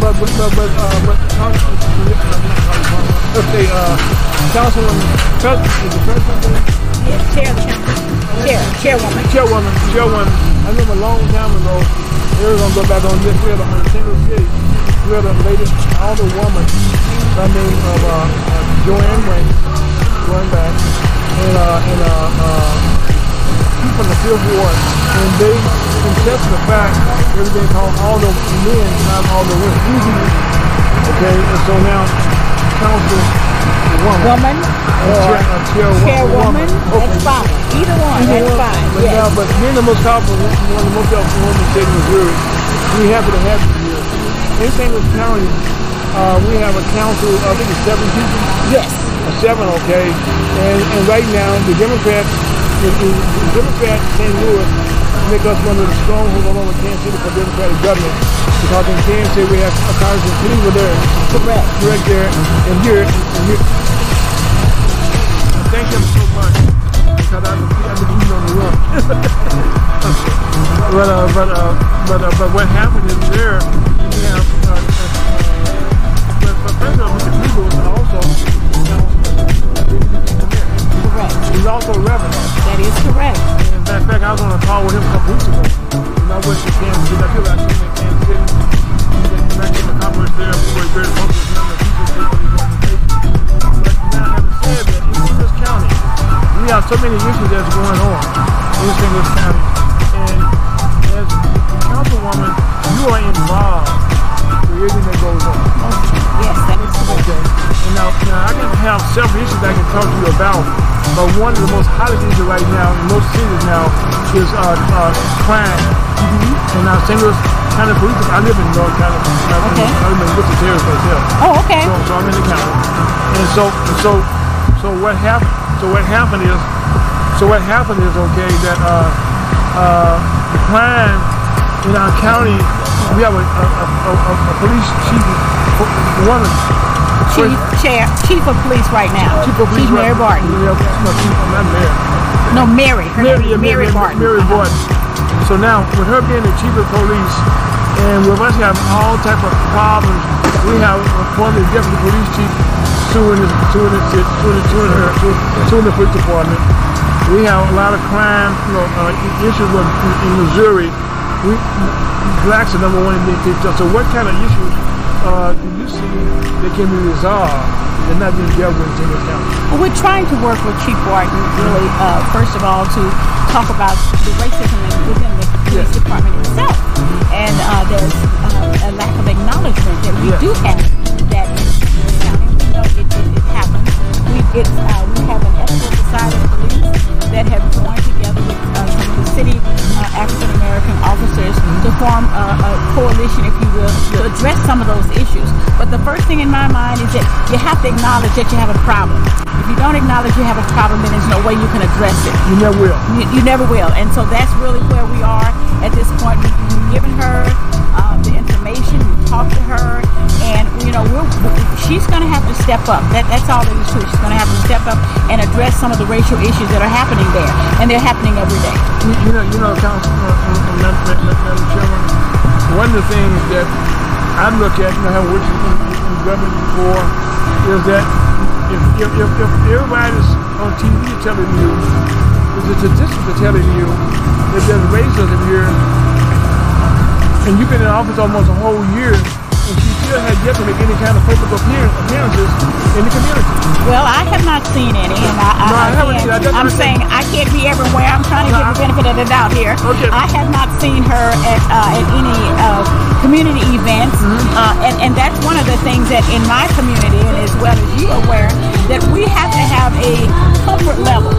But but but but uh, but council, let's say uh, president, is the president? Yes, chair, chair, chairwoman. chairwoman, chairwoman, I remember a long time ago, we were gonna go back on this, we had a, Single City, we had a lady, older woman, by the name of, uh, uh, Joanne Wayne, going back, and, uh, and, uh, uh, from the Fifth Ward, and they contested the fact, everything called all the men, not all the women. Okay, and so now, council woman. Woman uh, or chair- uh, chairwoman. chairwoman, Okay. that's fine. Either one, Either that's one, fine. But Yes. now, but being the most powerful, one of the most powerful women in the state of Missouri, we happy to have you here. In St. Louis County, uh, we have a council, I think it's seven people, Yes. seven, okay? And, and right now, the Democrats, the, the, St. Louis make us one of the strongholds along with Kansas City for Democratic government. Because in Kansas City, we have a Congressman Cleaver there, Correct. right there, and here, and here. Thank them so much. Because I've been, eating on but, uh, but, uh, but, uh, but what happened is there, we have, uh, uh, but, but of all, Mr. Cleaver also, you know, Correct. he's also a reverend. That is correct. And a fact, I was on a call with him a couple weeks ago. And I went to Kansas City. I feel like I came to Kansas City. And I came to conference there. We were very focused on the people to. But now, having said that, in St. County, we have so many issues that's going on in. Louis County. And as the councilwoman, you are involved with everything that goes on. Yes, that is correct. Okay. And now, now I can have several issues I can talk to you about, but one of the most hottest issues right now in most cities now is uh, uh, crime. And now St. Louis County Police, I live in North County. I live in- Okay. I live in Worcester Terrace myself. Oh, okay. So, so I'm in the county. And so, so, so what happened? So what happened is, so what happened is okay that uh, uh, the crime in our county, we have a, a, a, a, a police chief, woman, Chief, chair, chief of police right now. chief of police. Chief Mary Barton. Yeah, no, chief, I'm not Mary. No, Mary. Her Mary, name yeah, is Mary Barton. Mary Uh-huh. Barton. So now, with her being the chief of police, and with us having all type of problems, we have appointed the deputy police chief suing the, suing the, suing the, suing her, suing, the police department. We have a lot of crime, you know, uh, issues with, in, in Missouri. We, blacks are number one in being kicked out. So what kind of issues uh, do you see that can be resolved and not being dealt with in St. County? Well, we're trying to work with Chief Barton, really, uh, first of all, to talk about the racism in- within the police Yes. department itself. And uh, there's uh, a lack of acknowledgement that we Yes. do have that in the county. We know it, it, it happens. We, it's, uh, we have an ethical society that have joined together with uh, some of the city uh, African American officers to form a, a coalition, if you will, to address some of those issues. But the first thing in my mind is that you have to acknowledge that you have a problem. If you don't acknowledge you have a problem, then there's no way you can address it. You never will. You, you never will. And so that's really where we are at this point. We, we've given her information, to her, and you know she's going to have to step up. That, that's all there is to it. She's going to have to step up and address some of the racial issues that are happening there, and they're happening every day. You, know, you know, Council, uh, uh, Madam Chairman, one of the things that I look at, you know, having worked in government before, is that if, if, if, if everybody's on TV telling you, if the statistics are telling you that there's racism here, and you've been in office almost a whole year, and she still has yet to make any kind of public appearance, appearances in the community. Well, I have not seen any, and I, I, No, I haven't. That's I'm I'm saying I can't be everywhere. I'm trying to No, give the benefit of the doubt here. Okay. I have not seen her at uh, at any uh, community events, Mm-hmm. uh, and and that's one of the things that in my community, and as well as you are aware, that we have to have a comfort level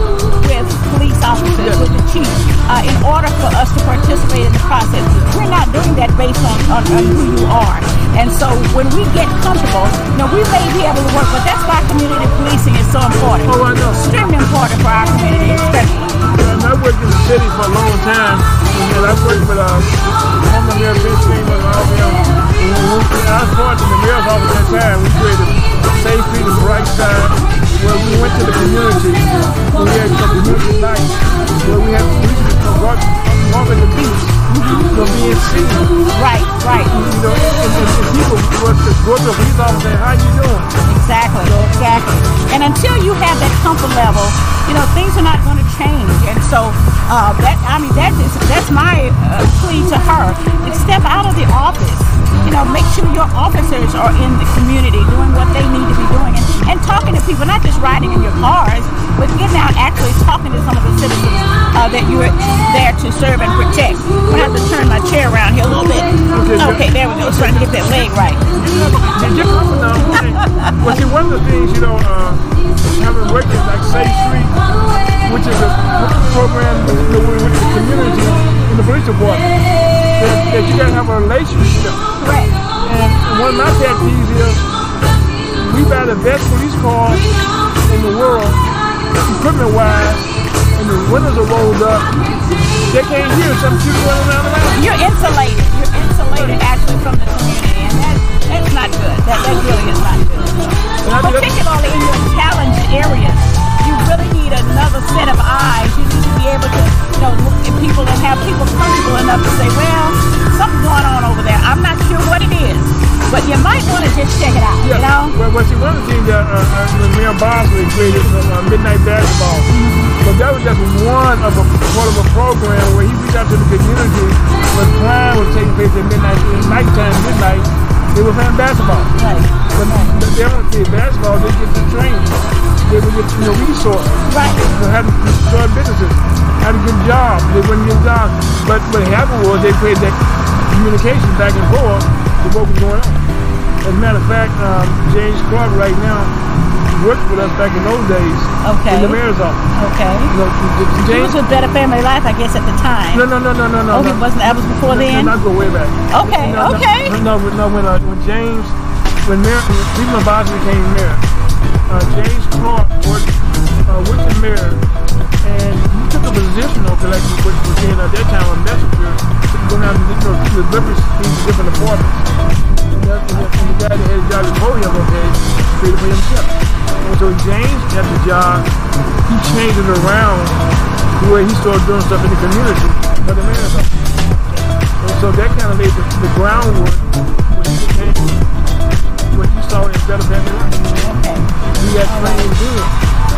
with police officers, with the chief, uh, in order for us to participate in the process. We're not doing that based on, on, on who you are. And so when we get comfortable, you know, we may be able to work, but that's why community policing is so important. Oh, I know. Extremely important for our community, especially. And I worked in the city for a long time, and I worked with uh, former Mayor Vince Freeman and all them. And I was part of the mayor's office at that time. We created Safe Street and Bright Side, where we went to the community. where We had some community nights where we had walk in the beach for being seen. Right, right. You know, and, and, and people was to go to a police officer and "How you doing?" Exactly, exactly. And until you have that comfort level, you know, things are not going to change. And so uh, that, I mean, that is that's my uh, plea to her. To step out of the office. You know, make sure your officers are in the community doing what they need to be doing and, and talking to people, not just riding in your cars, but getting out actually talking to some of the citizens uh, that you're there to serve and protect. I'm gonna have to turn my chair around here a little bit. Okay, there we go. Trying to get that leg right. And just coming down point. Well, see, one of the things, you know, uh, having in like Safe Street, which is a program know, with the community in the police department, that, that you gotta have a relationship. Correct. And, and one of my pet peeves is we buy the best police cars in the world, equipment wise, and the windows are rolled up. They can't hear some shooting running around the house. You're insulated. You're insulated actually from the community, and that, that's not good. That, that really is not good. And I think that's- Particularly in your challenged areas, you really need another set of eyes. You need to be able to, you know, look at people and have people comfortable enough to say, well, something's going on over there. I'm not sure what it is, but you might want to just check it out. You know? Well, well, see, one of the things that uh, uh, Mayor Bosley created uh, Midnight Basketball, but that was just one of a part of a program where he reached out to the community when crime was taking place at midnight, at nighttime, midnight. They were playing basketball. Right. But but they don't play basketball, they get the training. They would get you know, resources. Right. Know, how to start businesses, how to get jobs. They wouldn't get jobs. But what happened was they created that communication back and forth to what was going on. As a matter of fact, um, James Clark right now worked with us back in those days Okay. in the mayor's office. Okay. You know, He James, was with Better Family Life, I guess, at the time. no, no, no, no, no, no. Oh, he no. wasn't. That was before No, then. No, not go way back. Okay, No, no, okay. No, no, no when, uh, when James, when Mayor, when Cleveland Boston became mayor, uh, James Clark worked uh, with the mayor, and he took a position on collection, which was in at that time a messenger, to go down to you know, to deliver these different departments. And, the guy that had job created for himself. And so James got the job, he changed it around to where he started doing stuff in the community for the office. And so that kind of laid the, the groundwork when he became what you saw in Better Family Life. He got trained good.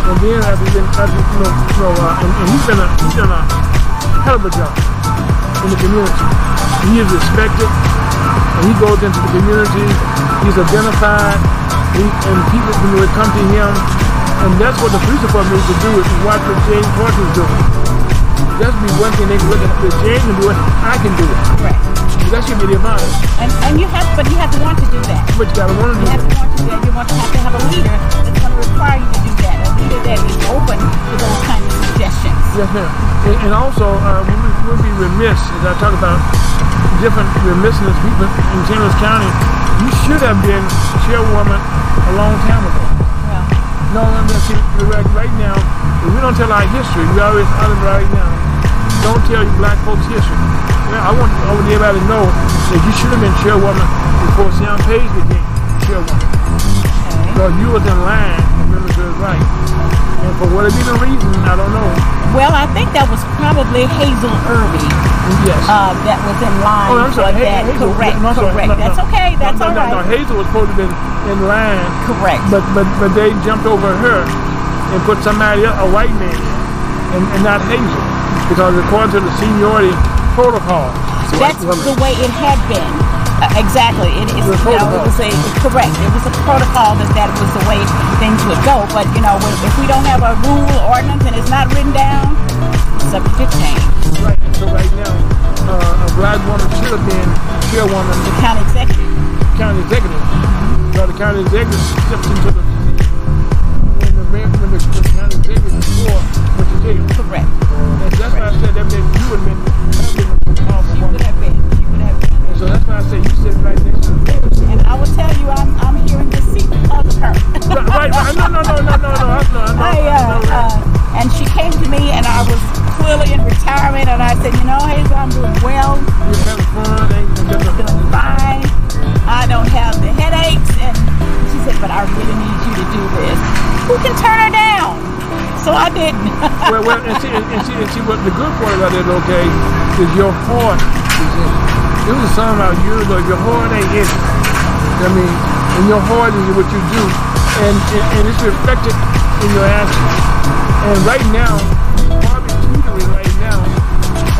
And then after after, you know, you know uh, and, and he's been a, he's done a hell of a job in the community. He is respected, and he goes into the community. He's identified, he, and people you know, come to him, and that's what the police department needs to do is watch what James is doing. That's be one thing they can look at what James can do it, I can do it. Right. That should be the mind. And and you have, but you have to want to do that. But you gotta want to do You have to want to do that. You want to have to have a leader that's going to require you to do that. A leader that is open to those kinds of suggestions. Yes, ma'am. And, and also, uh, we would we'll be remiss, as I talk about different remissness people in Chandler County, you should have been chairwoman a long time ago. Well, No, no, no, see, right, right now, if we don't tell our history, we always tell it right now, don't tell you black folks' history. Yeah, I want, I want everybody to know that you should have been chairwoman before Sam Page became chairwoman. okay. Because you was in line for military right. And for whatever the reason, I don't know, Well, I think that was probably Hazel Erby Yes. uh, that was in line oh, I'm for sorry. Ha- that. Hazel, correct, no, sorry. correct. No, no. That's okay. That's no, all right. No, Hazel was supposed to have in line, Correct. but but but they jumped over her and put somebody a white man, and, and not Hazel, because according to the seniority protocol. That's the way it had been. Uh, exactly. It is. You know, it was a correct. It was a protocol that that was the way things would go. But you know, when, if we don't have a rule or ordinance and it's not written down, it's up to change. Right. So right now, uh, a black woman should have been chairwoman of The county executive. the county executive. So the county executive stepped into the when the when the, the county executive before went to jail. Correct. And that's why I said that meant you would have been so that's why I say you sit right next to the And I will tell you, I'm I'm here in this seat of her. Right, right, right. No, no, no, no, no, no. I, no, no, I, uh, uh, and she came to me, and I was clearly in retirement, and I said, you know, Hazel, I'm doing well, You're having fun. Ain't no doing fine. I don't have the headaches, and she said, but I really need you to do this. Who can turn her down? So I didn't. well, well, and see, and, and see, and see what the good part about it, okay, is your heart is in it. Was a song about years ago. Your heart ain't in it. I mean, and your heart is what you do, and and, and it's reflected in your actions. And right now, Barbie teetering right now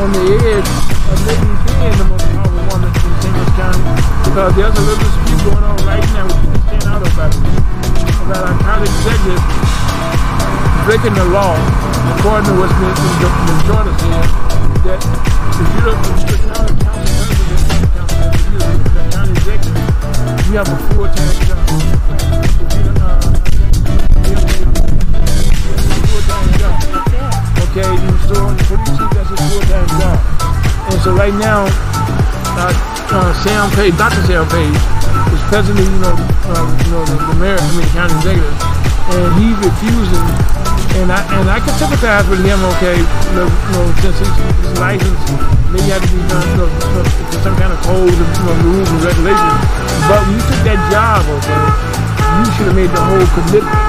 on the edge of maybe being the most powerful woman in St. County because there's a little dispute going on right now with people stand out about it about our county executive breaking the law, according to what's been the, the Jordan said, that if you don't, if you're the you have a a full-time job. Okay, you so the police chief, that's his full-time job. And so right now, uh, uh, Sam Page, Dr. Sam Page, is president, you know, uh, you know, the, the mayor, I mean, county executive, and he's refusing. And I and I can sympathize with him, okay, you know, you know since he's, his license may have to be done, you know, some kind of codes you know, rules and regulations. But when you took that job, okay, you should have made the whole commitment.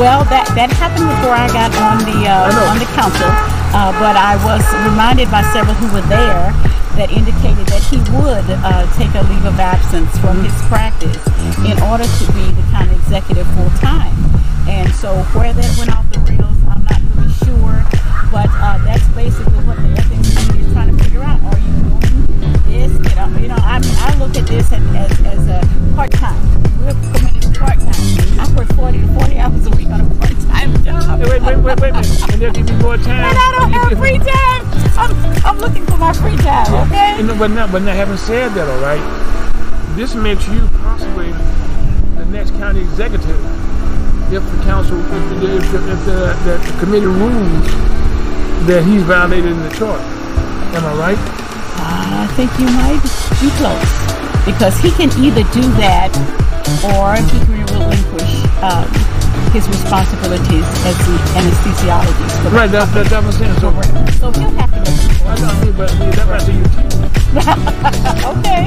Well, that that happened before I got on the uh, on the council, uh, but I was reminded by several who were there that indicated that he would uh, take a leave of absence from his practice in order to be the county executive full time. And so where that went off the rails, I'm not really sure, but uh, that's basically what a part time. We're committed to part time. I work 40 40 hours a week on a part time job. Hey, wait, wait, wait, wait minute. And they'll give you more time. And I don't have free time. I'm, I'm looking for my free time, okay? Know, but not, but not having said that, all right, this makes you possibly the next county executive if the council, if the, if the, if the, the, the committee rules that he's violated in the charter. Am I right? Uh, I think you might be close because he can either do that or he can relinquish um, his responsibilities as the anesthesiologist. For Right, that's that, that was saying. So. So he'll have to make a I know, I mean, but I mean, that's why I say you Okay.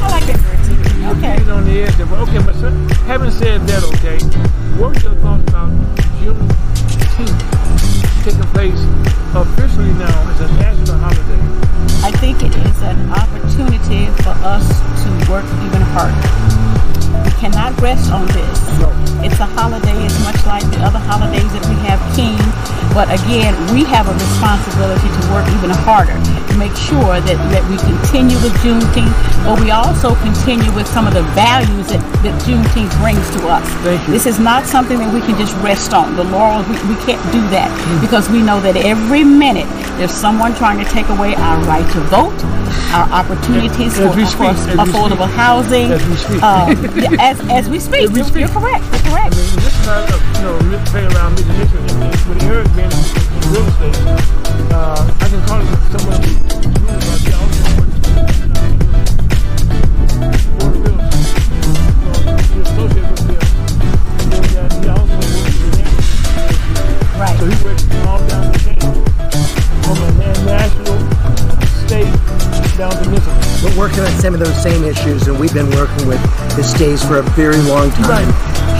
I like that word too. Okay. He's on the edge. Of, okay, but so, having said that, okay, what are your thoughts about Juneteenth taking place officially now as a national holiday? I think it is an opportunity for us to work even harder. We cannot rest on this. It's a holiday. It's much like the other holidays that we have King. But again, we have a responsibility to work even harder to make sure that, that we continue with Juneteenth, but we also continue with some of the values that, that Juneteenth brings to us. This is not something that we can just rest on. The laurels, we, we can't do that mm. because we know that every minute there's someone trying to take away our right to vote, our opportunities As for, for as affordable speak. housing. As we speak. Uh, yeah, as, as we speak. As we You're- speak. You're correct. You're correct. I mean, this is not a, you know, play around Mr. Mitchell. And, and with Eric being in, in real estate, uh, I can call it someone for a very long time.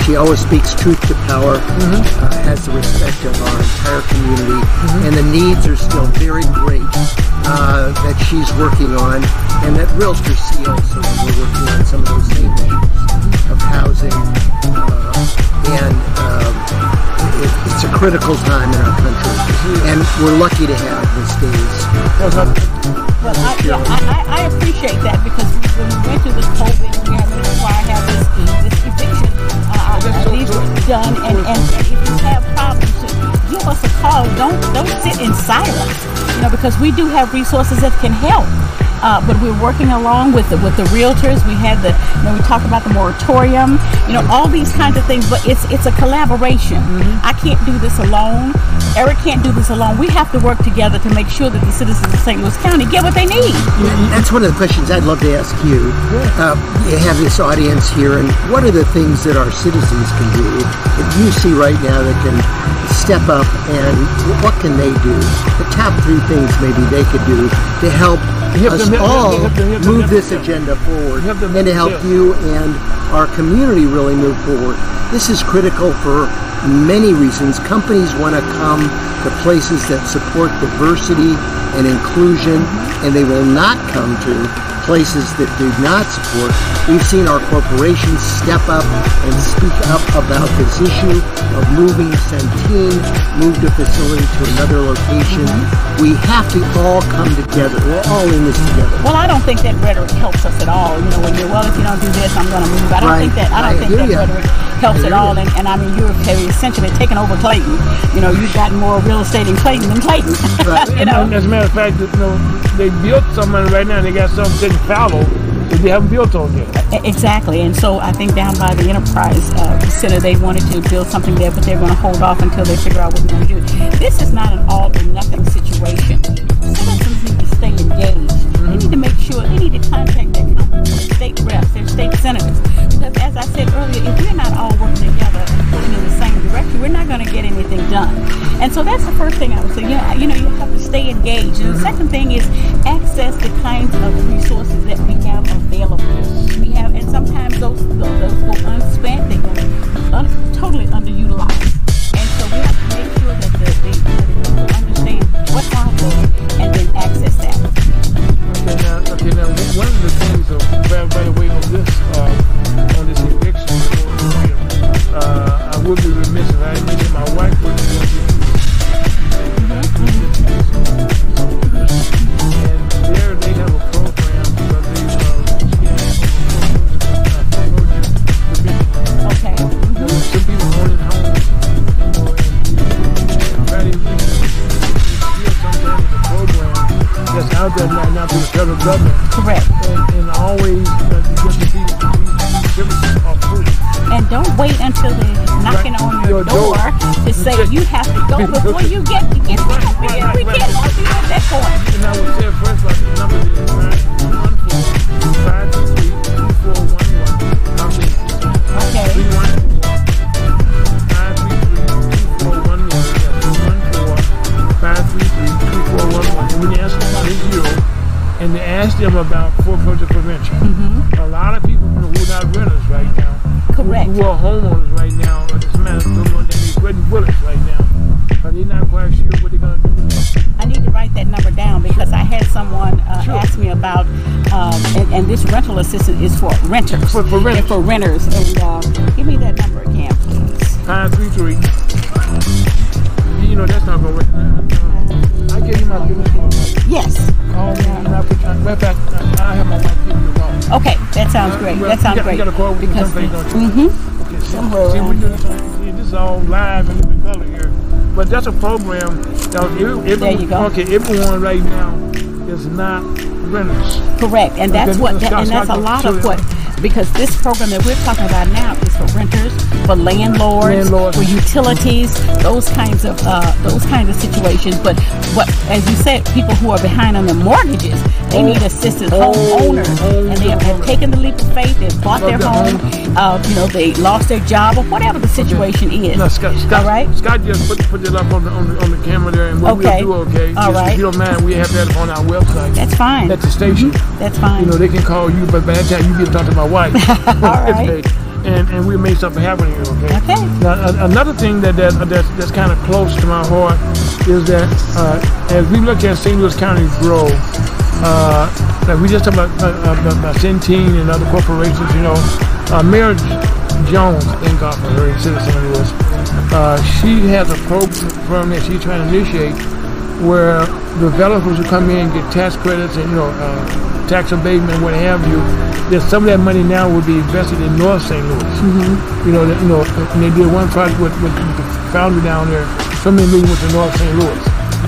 She always speaks truth to power, uh, has the respect of our entire community, and the needs are still very great uh, that she's working on, and that realtors see also when we're working on some of those same issues of housing. Uh, and um, it, it's a critical time in our country, and we're lucky to have Ms. Days. Well, I, yeah, I, I, I appreciate that because when we went through this COVID, we had to require have this, this eviction. Uh, were done, and, and, and if you have problems, give us a call. Don't don't sit in silence, you know, because we do have resources that can help. Uh, but we're working along with the with the realtors. We had the, you know, we talked about the moratorium, you know, all these kinds of things. But it's it's a collaboration. I can't do this alone. Eric can't do this alone. We have to work together to make sure that the citizens of St. Louis County get what they need. That's one of the questions I'd love to ask you. Uh, you have this audience here, and what are the things that our citizens can do that you see right now that can step up, and what can they do? The top three things maybe they could do to Help us them, help them, all help them, help move this agenda forward, and to help you and our community really move forward. This is critical for many reasons. Companies want to come to places that support diversity and inclusion, and they will not come to places that do not support. We've seen our corporations step up and speak up about this issue of moving Centene, move the facility to another location. We have to all come together. We're all in this together. Well, I don't think that rhetoric helps us at all. You know, when you're well, if you don't do this, I'm going to move. I don't Right. think that. I I don't think that ya. rhetoric helps at all. And, and I mean, you're have essentially taken over Clayton. You know, you've got more real estate in Clayton than Clayton. Right. you know. And as a matter of fact, you know, they built something right now and they got something in fallow that they haven't built on yet. Exactly, and so I think down by the Enterprise uh, Center, they wanted to build something there, but they're going to hold off until they figure out what we're going to do. This is not an all or nothing situation. Citizens need to stay engaged. They need to make sure they need to contact their state reps, their state senators, because as I said earlier, if we're not all working together and pulling in the same direction, we're not going to get anything done. And so that's the first thing I would say. You know, you know, you have to stay engaged. And the second thing is access the kinds of resources that we have available. We have, and sometimes those those, those go unspent. They go un, uh, totally underutilized. What's out there and then access that. Okay, now, okay, now one of the things of right, right away on this uh, on this eviction uh, I would be remiss if I didn't mention my wife government. Correct. And, and always uh, get the these, these services are free. And don't wait until they're knocking on your Your door. door to say you have to go before you get to get Right. We, right, we right, can't right. help you at that point. And I would say first like the number is them about foreclosure prevention, a lot of people who are not renters right now, Correct. who, who are homeowners right now, or just man, they're sweating bullets right now, but they're not quite sure what they're gonna do next. I need to write that number down because I had someone uh, Sure. ask me about, um, and, and this rental assistance is for renters. For- for renters. And for renters. And uh, give me that number again, please. Five three three. You know that's not gonna work. I gave you my business. Yes. Call me and I'll put you on. Matter of fact, I have my wife give you a call. Okay, that sounds great. That sounds great. You got a call with because something, don't you? mm-hmm. Okay, Somewhere see, we do this, on- this is all live and in color here. But that's a program that every, There you go. Okay, everyone right now is not renters. Correct, and that's Okay, what, Scott, and that's a lot of what, because this program that we're talking about now is for renters, for landlords, Landlords. for utilities, those kinds of uh, those kinds of situations. But what, as you said, people who are behind on their mortgages, they Home- need assistance. home- Homeowners, home- and they have, have taken the leap of faith. They've bought Bought their their home. Uh, you know, they lost their job or whatever the situation is. No, Scott, Scott, All right. Scott just put, put it up on the, on the on the camera there, and what Okay. we'll do, okay? All is right. If you don't mind, we have that on our website That's fine. at the station. That's fine. You know, they can call you, but by that time you get to talk to my wife. All right. Okay. and, and we made something happen here. Okay. Okay. Now, a- another thing that, that that's, that's kind of close to my heart is that uh, as we look at St. Louis County grow, uh, like we just talked about, uh, about, about Centene and other corporations, you know, uh, Mayor Jones, thank God for her, citizen of Louis, uh, she has a program that she's trying to initiate where developers who come in and get tax credits and you know uh, tax abatement, what have you. That some of that money now would be invested in North St. Louis. Mm-hmm. You know, that, you know, and they did one project with, with the founder down there. So many million went to North St. Louis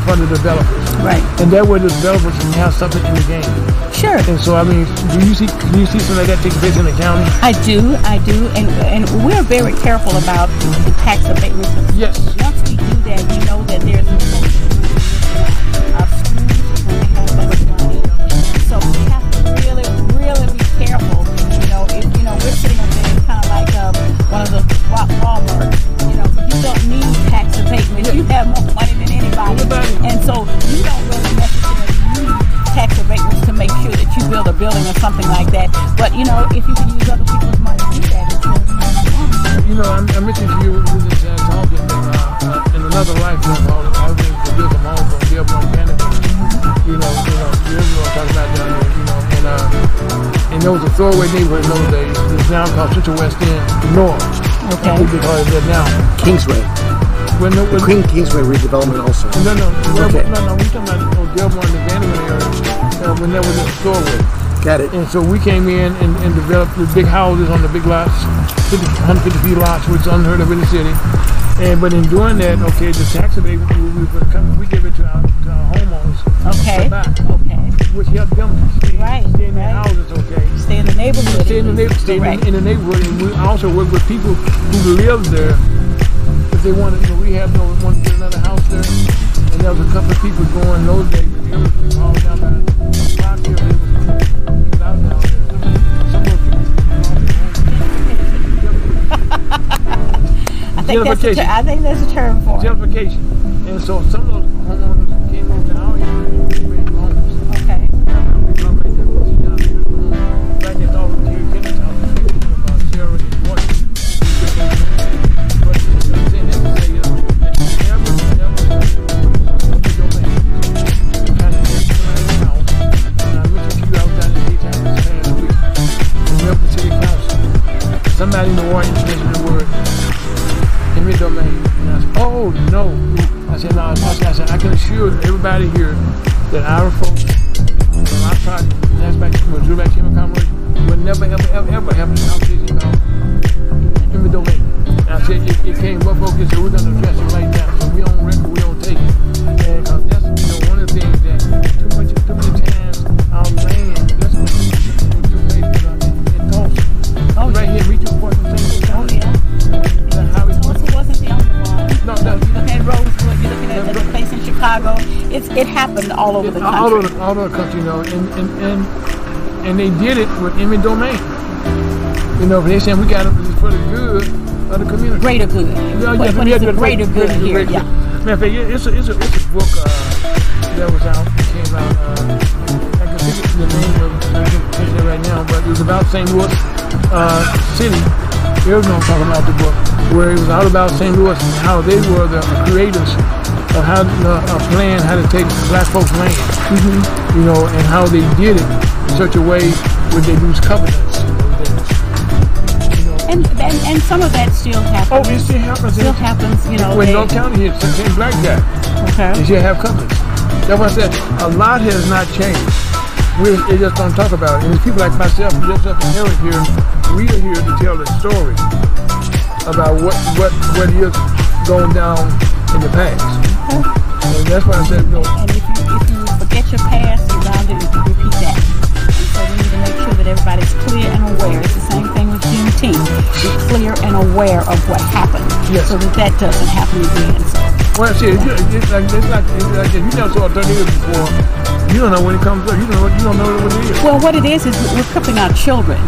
for the developers, Right. and that way the developers can have something in the game. Sure. And so, I mean, do you see do you see something like that taking place in the county? I do, I do, and and we're very careful about the tax abatements. Yes. Once we do that, we know that there's so you don't really necessarily need tax abatements to make sure that you build a building or something like that. But you know, if you can use other people's money to do that, it's really You know, I, I mentioned to you we was in San talking uh, uh, in another life, you know, I was able to build a home from Dearborn, Canada. You know, you know, you know what I'm talking about down there, you know, and uh, and there was a throwaway neighborhood in those days. It's now called Central West End North. Okay. People call it that now. Kingsway. When, no, when, Queen Kingsway redevelopment also. no, no, Okay. no, no, we talking about oh, Dearborn, the Vanderbilt area. Uh, when there was a throwaway. Got it. And so we came in and, and developed the big houses on the big lots, 50, 150 feet lots, which is unheard of in the city. And but in doing that, okay, the tax abatement we, we, we give it to our, to our homeowners, Okay. to buy, Okay. which helped them stay, Right, stay in their right. houses, okay. Stay in the neighborhood. Stay in the, neighborhood. stay in, in the neighborhood, and we also work with people who live there. They wanted, know, we have, you to get another house there, and there was a couple of people going those days, there was all down by block here, there was people out down there. I think that's a ter- I think that's a term for it. gentrification. And so some In the mentioned the word eminent domain. And I said, oh no. I said, no, I I said, I can assure everybody here that our folks, from our project, that's back back to Human Commerce, will never, ever, ever, ever have a conversation about eminent domain. And I said, it, it came up, and said, we're going to address it right now. All over the country. all over the, all over the country, you know, and, and, and, and they did it with eminent domain. You know, they saying we got it for the good of the community. Greater good. Yeah, What- yeah, what yeah, is the greater good here? Yeah. Matter of fact, it's a, it's a, it's a book uh, that was out, it came out, uh, I can think of the name of it, I can't think it right now, but it was about St. Louis uh, City. No talking about the book, where it was all about St. Louis and how they were the creators of how uh, a plan how to take black folks' land, Mm-hmm. you know, and how they did it in such a way where they lose covenants. in those. You know, And, and and some of that still happens. oh, it still happens. still happens. You know. When they- North County hit the same black guy. Okay. You should have covenants. That's why I said a lot has not changed. We they just don't talk about it. And people like myself, yourself, and Eric here, we are here to tell the story about what what what is going down in the past. And that's why I said, you know, And if you if you forget your past, you're bound to repeat that. And so we need to make sure that everybody's clear and aware. It's the same thing with Juneteenth. Be clear and aware of what happened, Yes. so that that doesn't happen again. So, well, see, it's, it's like it's like, it's like if you never saw a tornado before, you don't know when it comes up. You don't know you don't know what it is. well, what it is is we're equipping our children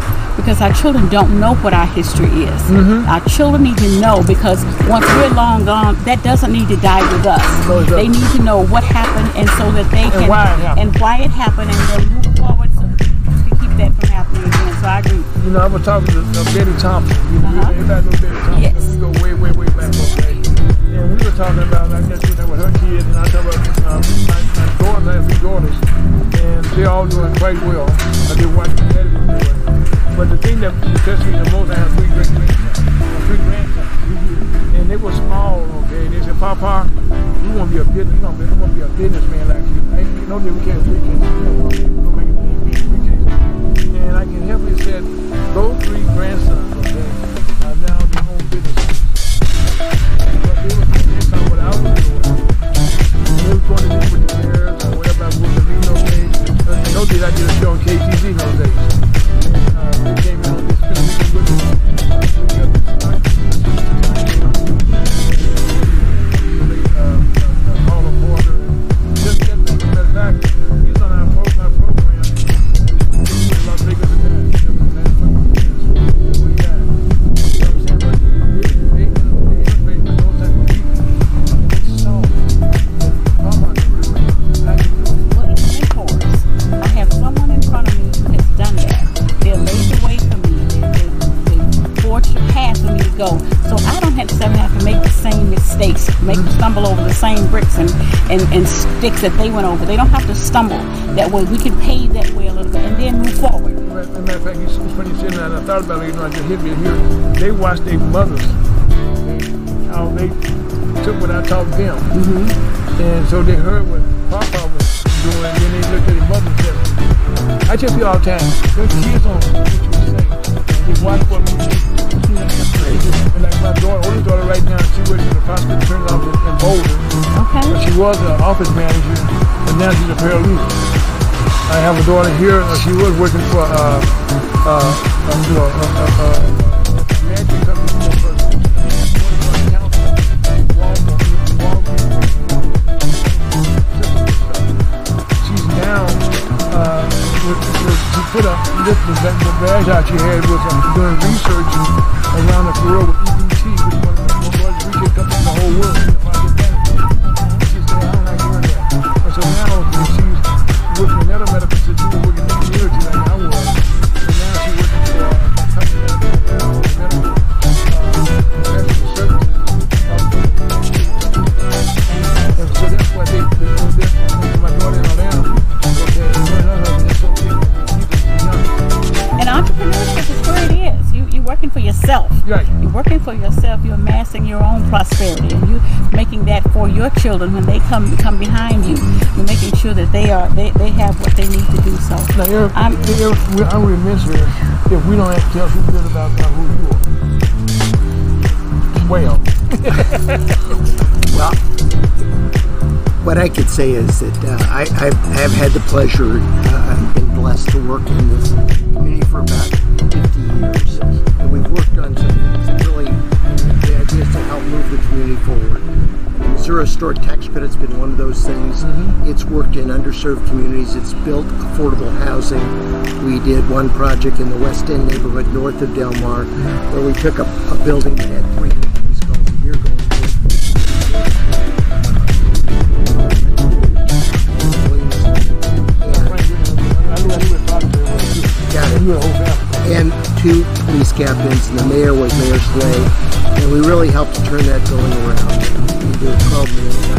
because our children don't know what our history is. Mm-hmm. Our children need to know because once we're long gone, that doesn't need to die with us. No, they need to know what happened, and so that they can why and why it happened, and then move forward so to keep that from happening again. So I agree. you know, I was talking to uh, Betty Thompson. You know, Uh-huh. everybody knows Betty Thompson. Yes. We go way, way, way back. Okay. And we were talking about, I guess, you know, with her kids, and I talked about um, my, my daughters, I have three daughters, and they're all doing quite well. I did watch the Betty was doing. But the thing that impressed me the most, I have three great grandsons. Three grandsons. And they were small, okay? and They said, Papa, we want to be a business, we want to be a businessman like you. I ain't, no, we can't, we can't, you know, we can't. And I can help you said, those three grandsons, okay, are now their own businesses. But they were convinced on what I was doing. They was going to do with the Bears or whatever I was going to do those days. And in those days, I did a show on KTV those days. And and, and, sticks that they went over. They don't have to stumble that way. We can pave that way a little bit and then move forward. As a matter of fact, it's funny you said that. I thought about it, you know, I just hit me here. They watched their mothers, how they took what I taught them. Mm-hmm. And so they heard what Papa was doing, and then they looked at their mother and said, I tell you all the time, when kids on what you say, they watch what And my daughter, daughter right now, she works in the hospital turn office in Boulder. Okay? But she was an office manager, and now she's a paralegal. I have a daughter here. Uh, she was working for uh, uh, uh, uh, uh, uh, management company. you know, for- for council, Walmart, She's now uh, with, with, she put up the, the, the badge out she had was um, doing research around the world in children when they come come behind you. You're making sure that they are they, they have what they need to do so. Now, Eric, I'm- Eric, we're, I'm remiss here if we don't have to tell people about now who you are. Well, Well, what I could say is that uh, I, I've, I've had the pleasure, uh, I've been blessed to work in this community for about 50 years. And we've worked on some things really, the idea is to help move the community forward. The Zero Tax Credit's been one of those things. Mm-hmm. It's worked in underserved communities. It's built affordable housing. We did one project in the West End neighborhood north of Delmar where we took a, a building that had 300 police calls a year going to it. I knew I knew it talking to her. Got it. You were the whole family. and two police captains, and the mayor was Mayor Slay, and we really helped to turn that going around. We did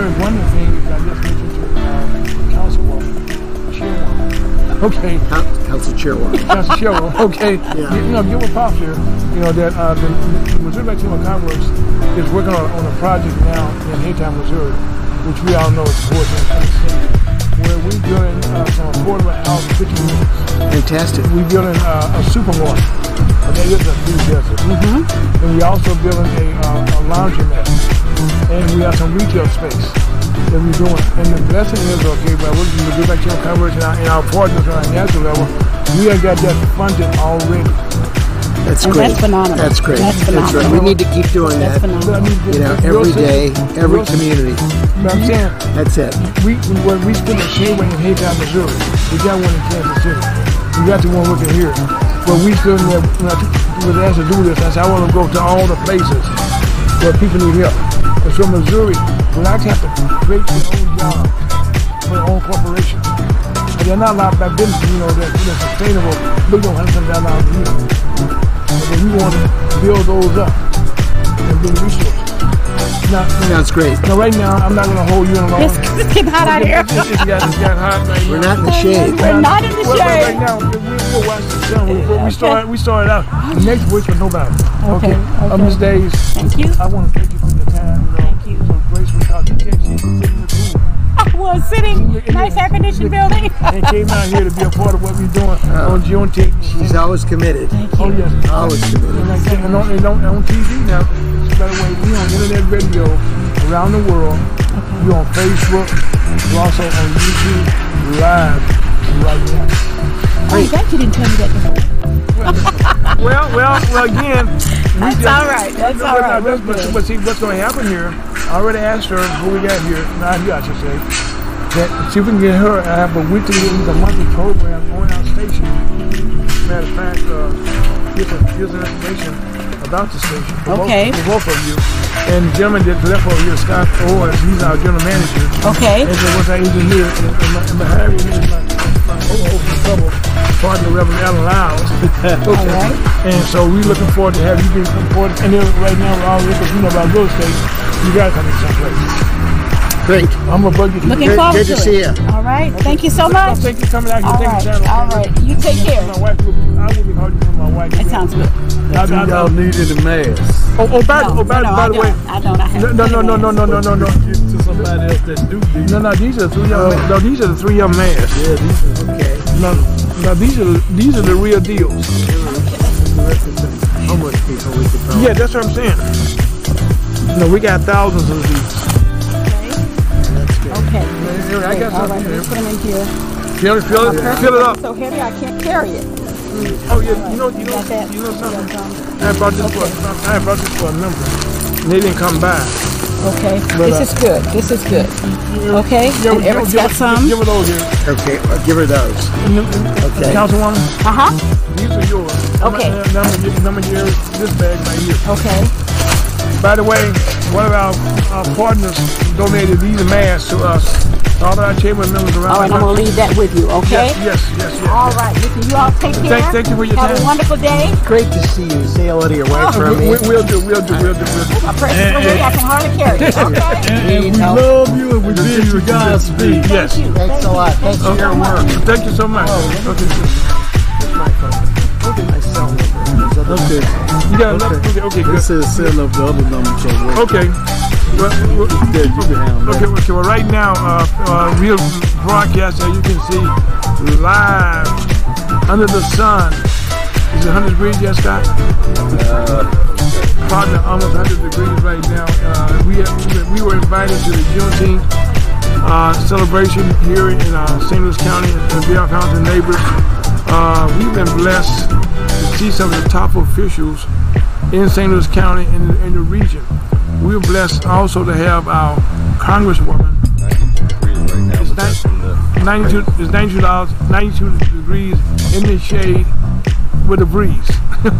Well, here is one of the things I just mentioned to um, Councilwoman, Chairwoman. Okay, Council Chairwoman. Council Chairwoman, okay. Yeah. You, you know, give a props here, you know, that uh, the, the Missouri of Commerce is working on, on a project now in Haytown, Missouri, which we all know is important where we're doing uh, some affordable housing, 50 units. Fantastic. We're building uh, a supermarket. And that is a food desert. Mm-hmm. And we're also building a, uh, a laundromat. And we have some retail space. that we're doing. And the blessing is, okay, but we're going to get back to your converse and our, and our partners on a national level. We have got that funded already. That's And great. that's phenomenal. That's great. That's right. phenomenal. We need to keep doing That's that. phenomenal. You know, every day, every community. But I'm saying, That's it. we, when we spend a Shadeway in Haytown, Missouri, we got one in Kansas City. We got the one working here. But we still there, when I was asked to do this, I said, I want to go to all the places where people need help. And from Missouri, blacks have to create their own jobs for their own corporation. And they're not allowed lot of business, you know, that you know, sustainable, big don't have down out here. But then we want to build those up and bring resources. Now, Sounds great. now right now, I'm not going to hold you in long. It's, it's getting hot out of here. It's, it's got, it's got hot right We're not in the shade. We're not in the Well, well, Right shade. now, we, we, watch the sun. We, we, we started, we started out. Next week was nobody. Okay, On okay. Miss Days, Thank you. I want to thank you I was sitting, nice air conditioned building. and came out here to be a part of what we're doing on uh, Juneteenth. She's always committed. Oh yes. Always committed. And like I said, and on, and on, on TV now. By the way, we on internet radio around the world. We're on Facebook. We're also on YouTube live right now. Oh, that you didn't tell me that before. Well, well, well. Again, we That's just- all right. That's No, all but, right. no, We're but, but see, what's going to happen here? I already asked her who we got here. Not you, I should say. That we can get her. I have a weekly, a monthly program on our station. Matter of fact, uh, here's, some, here's some information about the station. For Okay. Both, for both of you. And the gentleman that left over here, Scott Owens, he's our general manager. Okay. And then was our engineer. And, and, my, and behind me is my, my co-host trouble partner, Reverend Allen Lyles. okay. right. And so we're looking forward to have you come forward. And then right now we're all looking, you know, about real estate. You gotta come to some place. Great. I'm a bug you. Looking great, forward good to, to see it. you. All right. Okay. Thank you so much. Thank you for coming out here. All right. All right. You take care. My wife will be, I will be my wife. That sounds good. I, y'all need a mask. Oh, oh, by, no, oh, by, no, by the way. I don't. I have no, no, no, no, no, no, no, no. Give to somebody else that do. No, no, these are three young. Uh, no, these are the three young masks. Yeah, these are okay. No, no, these are these are the real deals. How much people we could Yeah, that's what I'm saying. No, we got thousands of these. That's good. Okay. Here, I got All right. something here. put them in here. Fill it, fill it, fill it up. So heavy, I can't carry it. Oh yeah, you know, you know, you know something. Yeah, I brought this for, I brought this for a number. They didn't come by. Okay. But, This uh, is good. This is good. Okay. Give- And Eric's give- got give- some. Give it those here. Okay, I'll give her those. Okay. Councilwoman, Uh huh. these are yours. Okay. Number, number, number yours, this bag right here. Okay. By the way, one of our, our partners donated these masks to us. All of our chamber members around All right. I'm gonna leave that with you. Okay. Yes, yes, yes, yes. All right. Listen, you all take care. Thank- thank you for your Have time. a wonderful day. Great to see you. Say hello to your wife Oh, for We, me. we, we'll do, we'll do, we'll do, we'll do. My precious little lady, I can hardly carry it. Okay. And Need we help. love you and we bid you Godspeed. Yes. Thank you. Thanks a lot. Thanks for your work. Thank you so much. Oh, okay. Here's my phone. Look at my cell number. There's other- Okay, You got enough? Okay, okay, good. this is setting up the other number so we'll, Okay. Well, well, yeah, you Okay, okay, well, right now, uh, uh, we're broadcast, as you can see, live under the sun. Is it 100 degrees, yes, Scott? Partner, almost 100 degrees right now. Uh, we, we were invited to the Juneteenth uh, celebration here in uh, St. Louis County and Bellefontaine Neighbors. Uh, we've been blessed to see some of the top officials in St. Louis County and in the region. We were blessed also to have our Congresswoman. 94 degrees right now, It's but that's from the 92 it's 92 dollars 92 degrees in the shade with a breeze.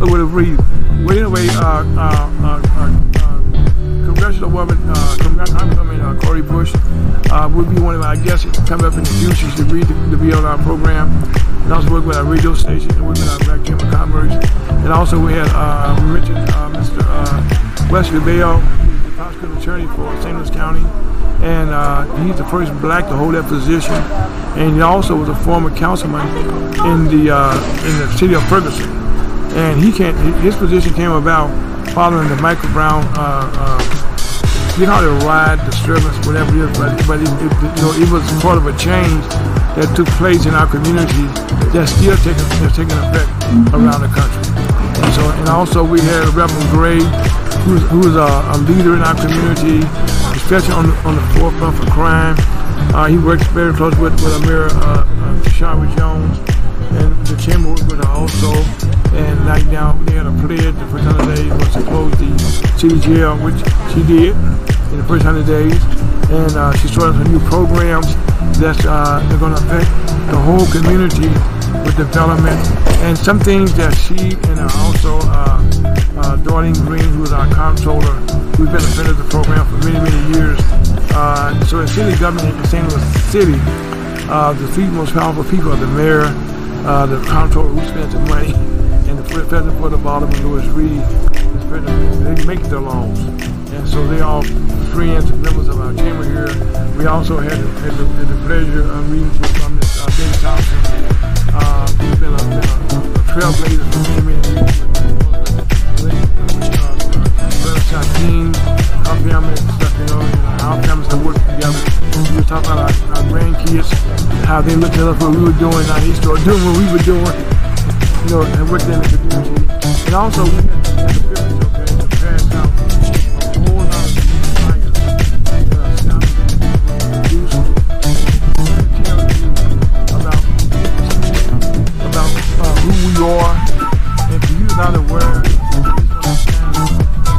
With a breeze. Well anyway uh uh uh, uh, uh congressional woman uh Congre- I'm coming uh, Cori Bush. Uh will be one of our guests coming up in the future she's agreed to, to be on our program. And also work with our radio station and work with our Black Chamber of Commerce and also we had uh mentioned uh Mr. uh Wesley Bell he's the prosecuting attorney for St. Louis County and uh, he's the first black to hold that position. And he also was a former councilman in the uh, in the city of Ferguson. And he can't. His position came about following the Michael Brown. Uh, uh, you know, the riot, disturbance, whatever it is, but, but it, it, you know, it was part of a change that took place in our community that's still taking, that's taking effect around the country. And so, and also we had Reverend Gray, who's, who's a, a leader in our community, especially on the, on the forefront for crime. Uh, he works very close with, with Amira uh, uh, Jones, and the chamber with her also. And right now, they had a pledge the first 100 days was to close the city jail, which she did in the first 100 days. And uh, she started some new programs that's uh, going to affect the whole community with development and some things that she and also uh, uh, Darlene Green, who is our comptroller, we've been a friend of the program for many, many years. Uh, so in city government in St. Louis City, uh, the three most powerful people are the mayor, uh, the comptroller who spends the money, and the president for the bottom, Lewis Reed, the president, they make the laws. And so they all friends and members of our chamber here. We also had, had, the, had the pleasure of meeting with um, uh, Ben Thompson, uh, who's been a, a, a trailblazer for many, many years. Talking about our, grandkids, how they looked at us what we were doing, how they started doing what we were doing, you know, and worked in the community. And also, we had, the to pass out a whole lot of flyers that you about, about uh, who we are, and for you not aware,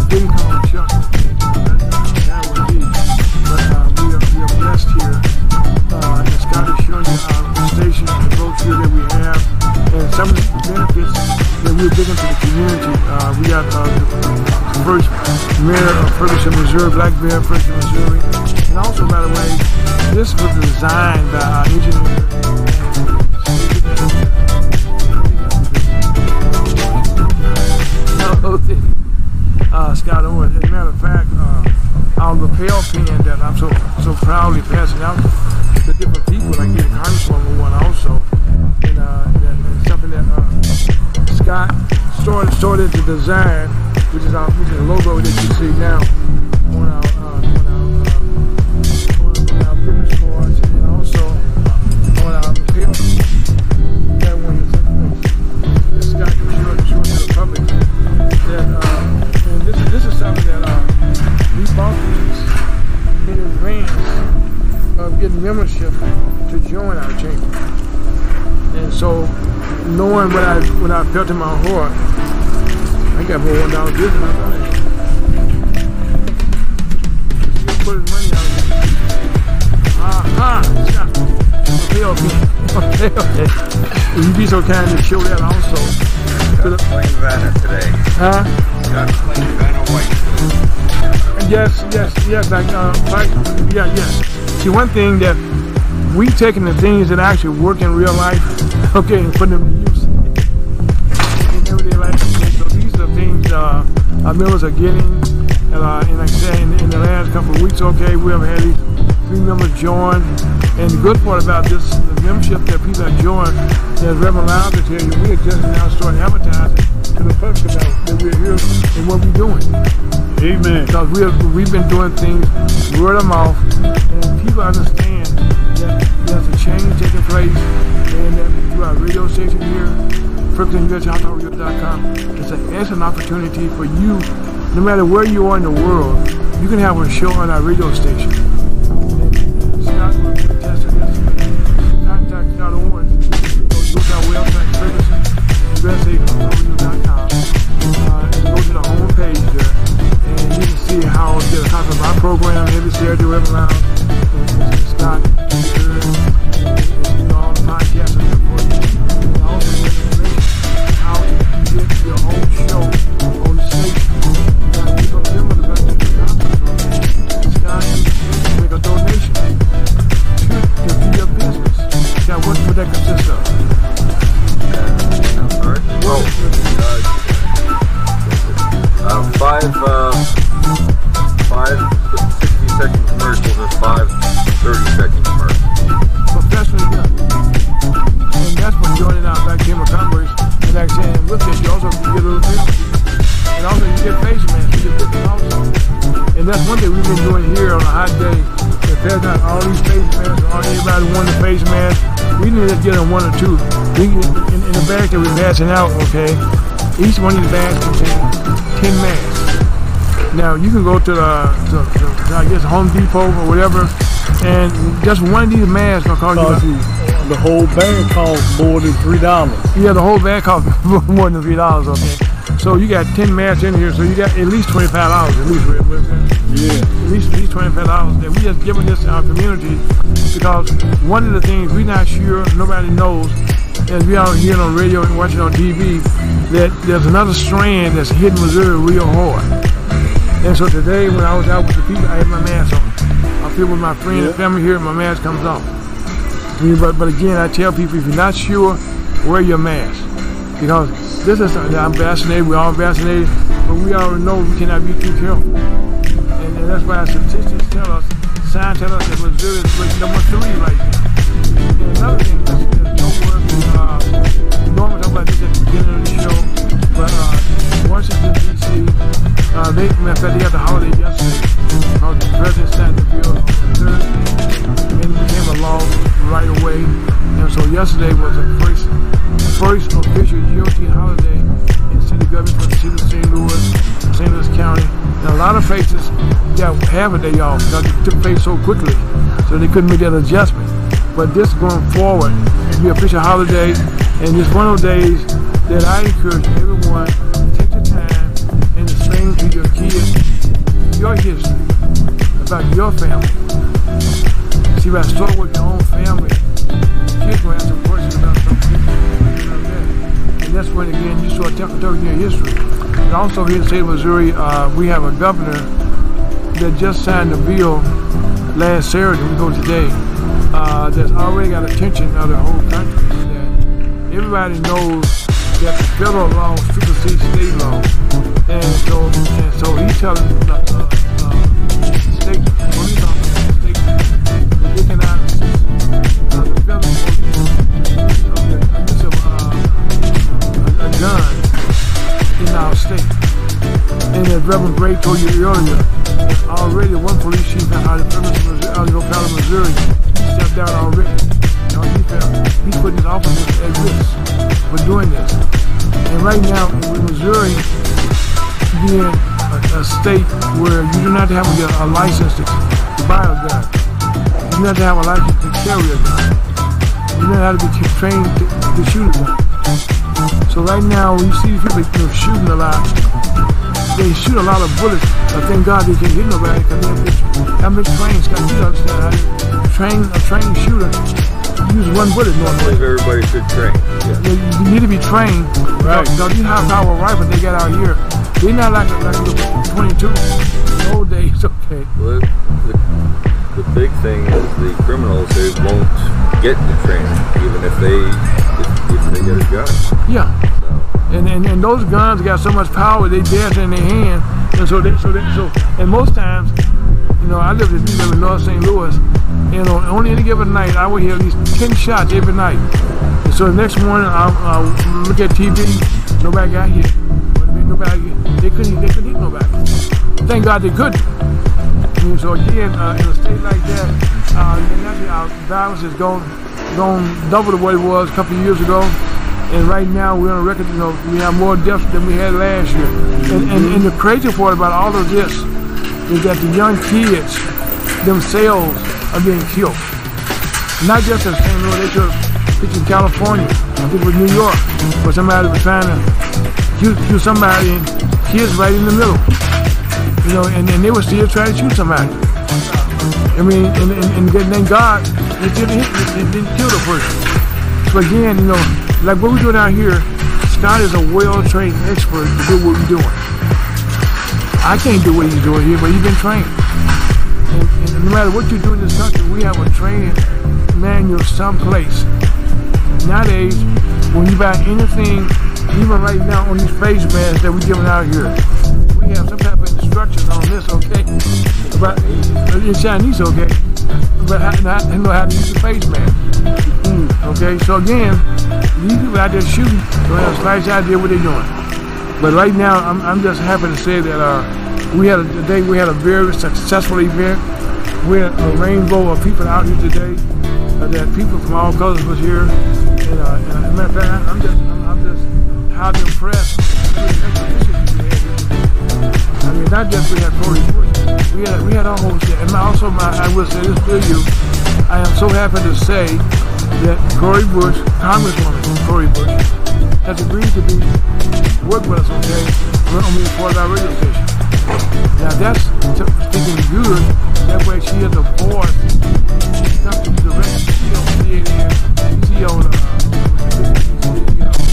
didn't be. But uh, we, here. Uh, and Scott is showing you that we have, and some of the benefits that we're bringing to the community. Uh, we got the first mayor of Ferguson, Missouri, black of Ferguson, Missouri. And also, by the way, this was designed by our engineer. Design, which is our which is the logo that you see now on our uh, on our uh, on, our business cards and also on our lapel. That one is that Scott can show, show to the public that uh, and this is this is something that uh, we bought these in advance of getting membership to join our chamber. And so knowing what I what I felt in my heart, okay. Will you be so kind to show that also? the, Plain Vanna today. huh? Got plain Vanna white. Yes, yes, yes. Like, uh, like, yeah, yes. See, one thing that we taking the things that actually work in real life, okay, and putting them to use in everyday life. So these are things uh, our members are getting, and, uh, and like I say, in, in the last couple of weeks, okay, we have had these three members join. And the good part about this, the membership that people have joined, as Reverend Loud to tell you, we are just now starting advertising to the public about that we're here and what we're doing. Amen. Because we have, we've been doing things word of mouth, and people understand that there's a change taking place, and that through our radio station here, FergusonUSHouseHouse.com, it's an excellent opportunity for you, no matter where you are in the world, you can have a show on our radio station. Program every Saturday, every passing out, okay, each one of these bags contains 10 masks. Now you can go to the, to, to, I guess Home Depot or whatever, and just one of these masks gonna cost you. the whole bag costs more than three dollars. Yeah, the whole bag costs more than three dollars. Okay, so you got ten masks in here, so you got at least twenty five dollars at least. Yeah. at least at least twenty five dollars that we just giving this to our community because one of the things we're not sure, nobody knows, as we out here on radio and watching on TV, that there's another strand that's hitting Missouri real hard. And so today when I was out with the people, I had my mask on. I feel with my friends and family here, and my mask comes off. But, but again, I tell people if you're not sure, wear your mask. Because this is I'm vaccinated, we're all vaccinated, but we already know we cannot be too careful. And, and that's why statistics tell us, science tell us that Missouri is number three right now. Uh, we normally at the beginning of the show, but uh, Washington D.C., uh, they, the holiday yesterday. Uh, the president the it became a law right away. And so yesterday was the first, first official holiday in city government for the city of St. Louis, St. Louis County. And a lot of places got half a day off because it took place so quickly, so they couldn't make that adjustment. But this going forward, it'll be an official holiday, and it's one of those days that I encourage everyone to take the time and explain to your kids your history about your family. See, if I start with your own family, kids will ask some questions about something that. And that's when, again, you start telling your history. And also here in the state of Missouri, uh, we have a governor that just signed a bill last Saturday, we go today, uh, that's already got attention of the whole country. That everybody knows that the federal law supersedes state law. And so, and so he's telling the uh, uh, state police officers, state, that they cannot uh, the federal police of the use of uh, a, a gun in our state. And as Reverend Gray told you earlier, already one police chief out of O'Fallon, Missouri, stepped down already. You know, he felt he's putting his officers at risk for doing this. And right now, in Missouri, being a, a state where you do not have get a license to, to buy a gun, you do not have a license to carry a gun, you do not have to be trained to, to shoot a gun. So right now, when you see people you know, shooting a lot, they shoot a lot of bullets. But thank God they can't hit nobody because they have been, trained. Scott, you understand train a trained shooter use one bullet I normally. believe everybody should train. Yeah. You, you need to be trained. Right. Because these high power rifles they got out here, they're not like, like the 22. The old days, okay. Well, the, the big thing is the criminals they won't get the training, even if they if, if they get a gun. Yeah. So, And, and and those guns got so much power, they dance in their hand, and so they so they so and most times, you know, I lived in, live in North St. Louis, and on only any given night, I would hear at least ten shots every night. And so the next morning, I I'll look at TV, nobody got hit. I nobody, they couldn't they couldn't hit nobody. Thank God they couldn't. I mean, so again, uh, in a state like that, uh, and our violence has gone gone double the way it was a couple of years ago. And right now we're on a record, you know, we have more deaths than we had last year. And, and, and the crazy part about all of this is that the young kids themselves are being killed. Not just in. Louis, they took pictures in California, I think it was New York, where somebody was trying to shoot, shoot somebody and kids right in the middle. You know, and, and they were still trying to shoot somebody. I mean, and, and, and then God it didn't hit, it, it didn't kill the person. So again, you know, like what we're doing out here, Scott is a well-trained expert to do what we're doing. I can't do what he's doing here, but he's been trained. And, and no matter what you do in this country, we have a training manual someplace. Nowadays, when you buy anything, even right now on these face masks that we're giving out here, we have some type of instructions on this, okay? About in Chinese, okay? But how, how know how to use the face mask. Mm, okay, so again, these people out there shooting don't have a slight idea what they're doing. But right now, I'm, I'm just happy to say that uh, we had a, today we had a very successful event. We had a rainbow of people out here today, uh, that people from all colors was here. And, uh, and as a matter of fact, I'm just, I'm, I'm just highly impressed. I mean, not just we had Bush, we had we had a whole. And also, my I will say this to you, I am so happy to say that Cori Bush, Congresswoman Cori Bush, has agreed to be work with us, okay, on the Florida radio station. Now that's thinking good. That way she is a voice. She's not to be direct. She on CNN. She on uh, TV and all.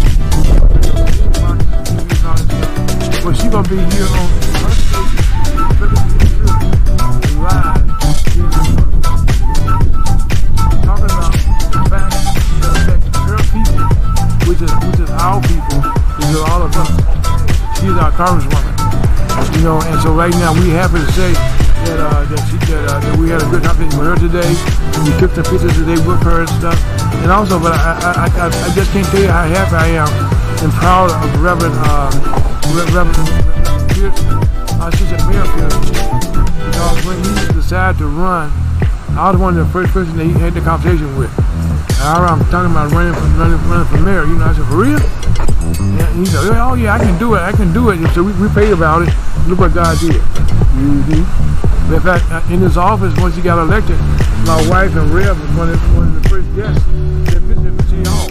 But she gonna be here on station, live, talking about people, our people, all of us. She's our congresswoman. You know, and so right now we happy to say that uh, that, she, that, uh, that we had a good conversation with her today. And We took the pictures today with her and stuff. And also, but I, I, I, I just can't tell you how happy I am and proud of Reverend uh, Re- Reverend Pierce. Uh, she's a mayor because when he decided to run, I was one of the first person that he had the conversation with. I'm talking about running for, running, running for mayor. You know, I said, for real? Yeah, he said, oh yeah, I can do it, I can do it. So we, we prayed about it. Look what God did. Mm-hmm. In fact, uh, in his office, once he got elected, my wife and Rev was one of, one of the first guests that visited city hall.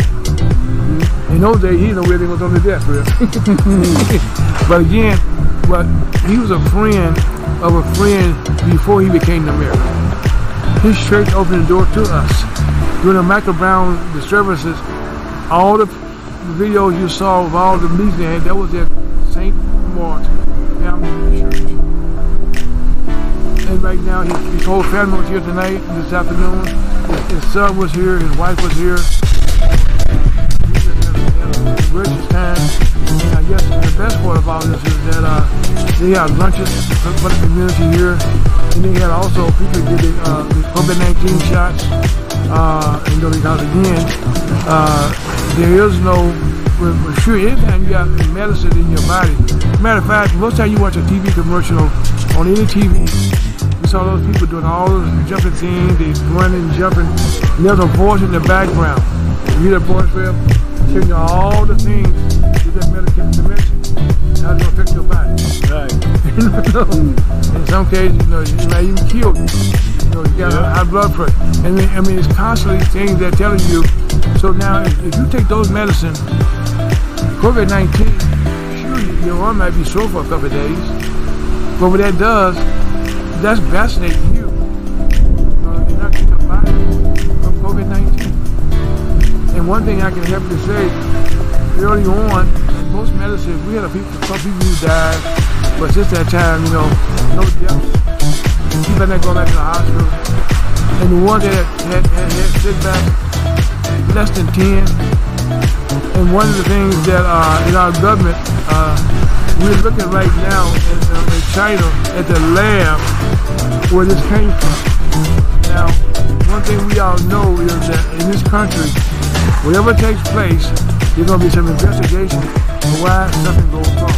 In those days, he didn't know where they was on the desk, Rev. but again, but he was a friend of a friend before he became the mayor. His church opened the door to us. During the Michael Brown disturbances, all the videos you saw of all the meetings they had, that was at St. Mark's Family Church. And right now, his, his whole family was here tonight, this afternoon. His, his son was here, his wife was here. Gracious time. And I guess the best part about this is that uh, they had lunches for the community here. And they had also people get the, uh, the COVID-19 shots. Uh, and you know, because again, uh, there is no, we're, sure anytime you got medicine in your body. Matter of fact, most time you watch a TV commercial on any TV, you saw those people doing all those jumping things, they running, jumping, and there's a voice in the background. You hear that voice, Rev? Telling you all the things that that medicine to mention, how it's going to affect your body. Right. Hmm. in some cases, you know, it may even kill you. Know, you got Yeah. high blood pressure. And I mean, it's constantly things they're telling you. So now, if, if you take those medicine, COVID-19, sure, your arm might be sore for a couple of days. But what that does, that's vaccinating you. Uh, you're not your body from COVID-19. And one thing I can help you say, early on, most medicines, we had a people, some people who died, but since that time, you know, no deaths. People not going back to the hospital. And one that had, had, had setbacks, less than 10. And one of the things that uh, in our government, uh, we're looking right now in, uh, in China at the lab where this came from. Now, one thing we all know is that in this country, whatever takes place, there's going to be some investigation of why something goes wrong.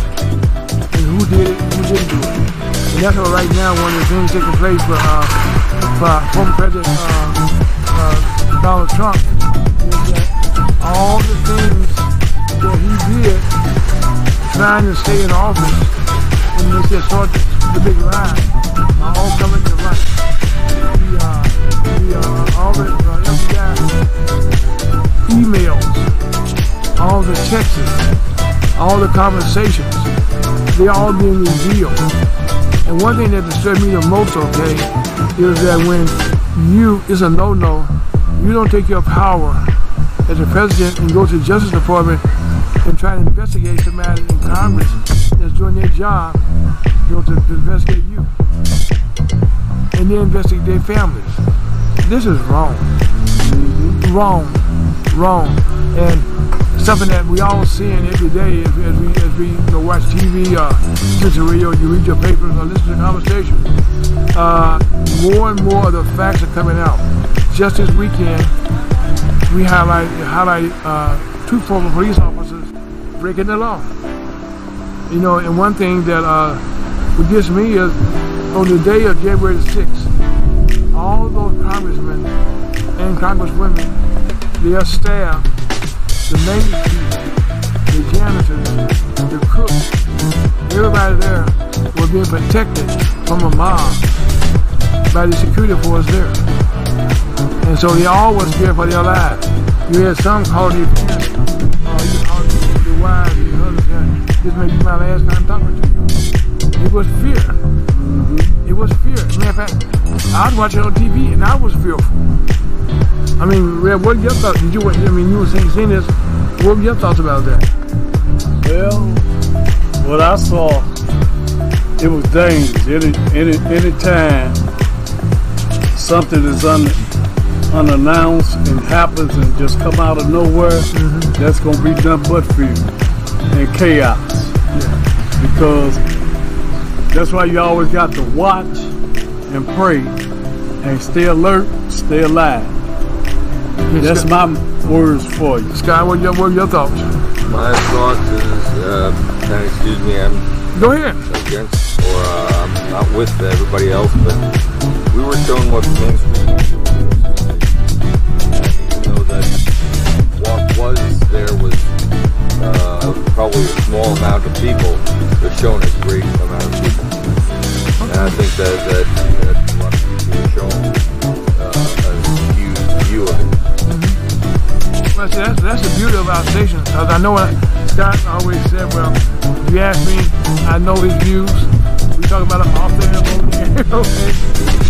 And who did it, who didn't do it. And that's what right now, one of the things taking place for, uh, for former President uh, uh, Donald Trump is that all the things that he did trying to stay in office and they said start the big lie are all coming to light. The, uh, the, uh, all the uh, FBI emails, all the texts, all the conversations, they all being revealed. And one thing that disturbed me the most, okay, is that when you, it's a no-no, you don't take your power as a president and go to the Justice Department and try to investigate somebody in Congress that's doing their job, you know, to, to investigate you. And then investigate their families. This is wrong. Wrong. Wrong. And something that we all seeing every day as, as we as we you know, watch TV, uh, listen to radio, you read your papers, or listen to conversation. Uh, more and more of the facts are coming out. Just this weekend, we highlight highlight uh, two former police officers breaking the law. You know, and one thing that uh, gets me is on the day of January the 6th, all those congressmen and congresswomen, their staff, the janitors, the cooks, everybody there was being protected from a mob by the security force there. And so they all was scared for their lives. You had some calling their parents, uh, you called their wives, their husbands, and this may be my last time talking to you. It was fear. It was fear. Matter of fact, I was watching on TV and I was fearful. I mean, what your thoughts? Did you, I mean, you were seeing, seeing this. What were your thoughts about that? Well, what I saw, it was dangerous. Any any any time something is un, unannounced and happens and just come out of nowhere, mm-hmm. that's gonna be nothing but fear and chaos. Because that's why you always got to watch and pray and stay alert, stay alive. That's my words for you. Sky, what are your, what are your thoughts? My thoughts is, uh, kind of excuse me, I'm Go ahead. against, or uh, I'm not with everybody else, but we were shown what Main Street was. And even though that what was there was uh, probably a small amount of people, they're shown a great amount of people. And I think that, that, Well, see, that's, that's the beauty of our station. Because I know what Scott always said, well, if you ask me, I know his views. We talk about them off the?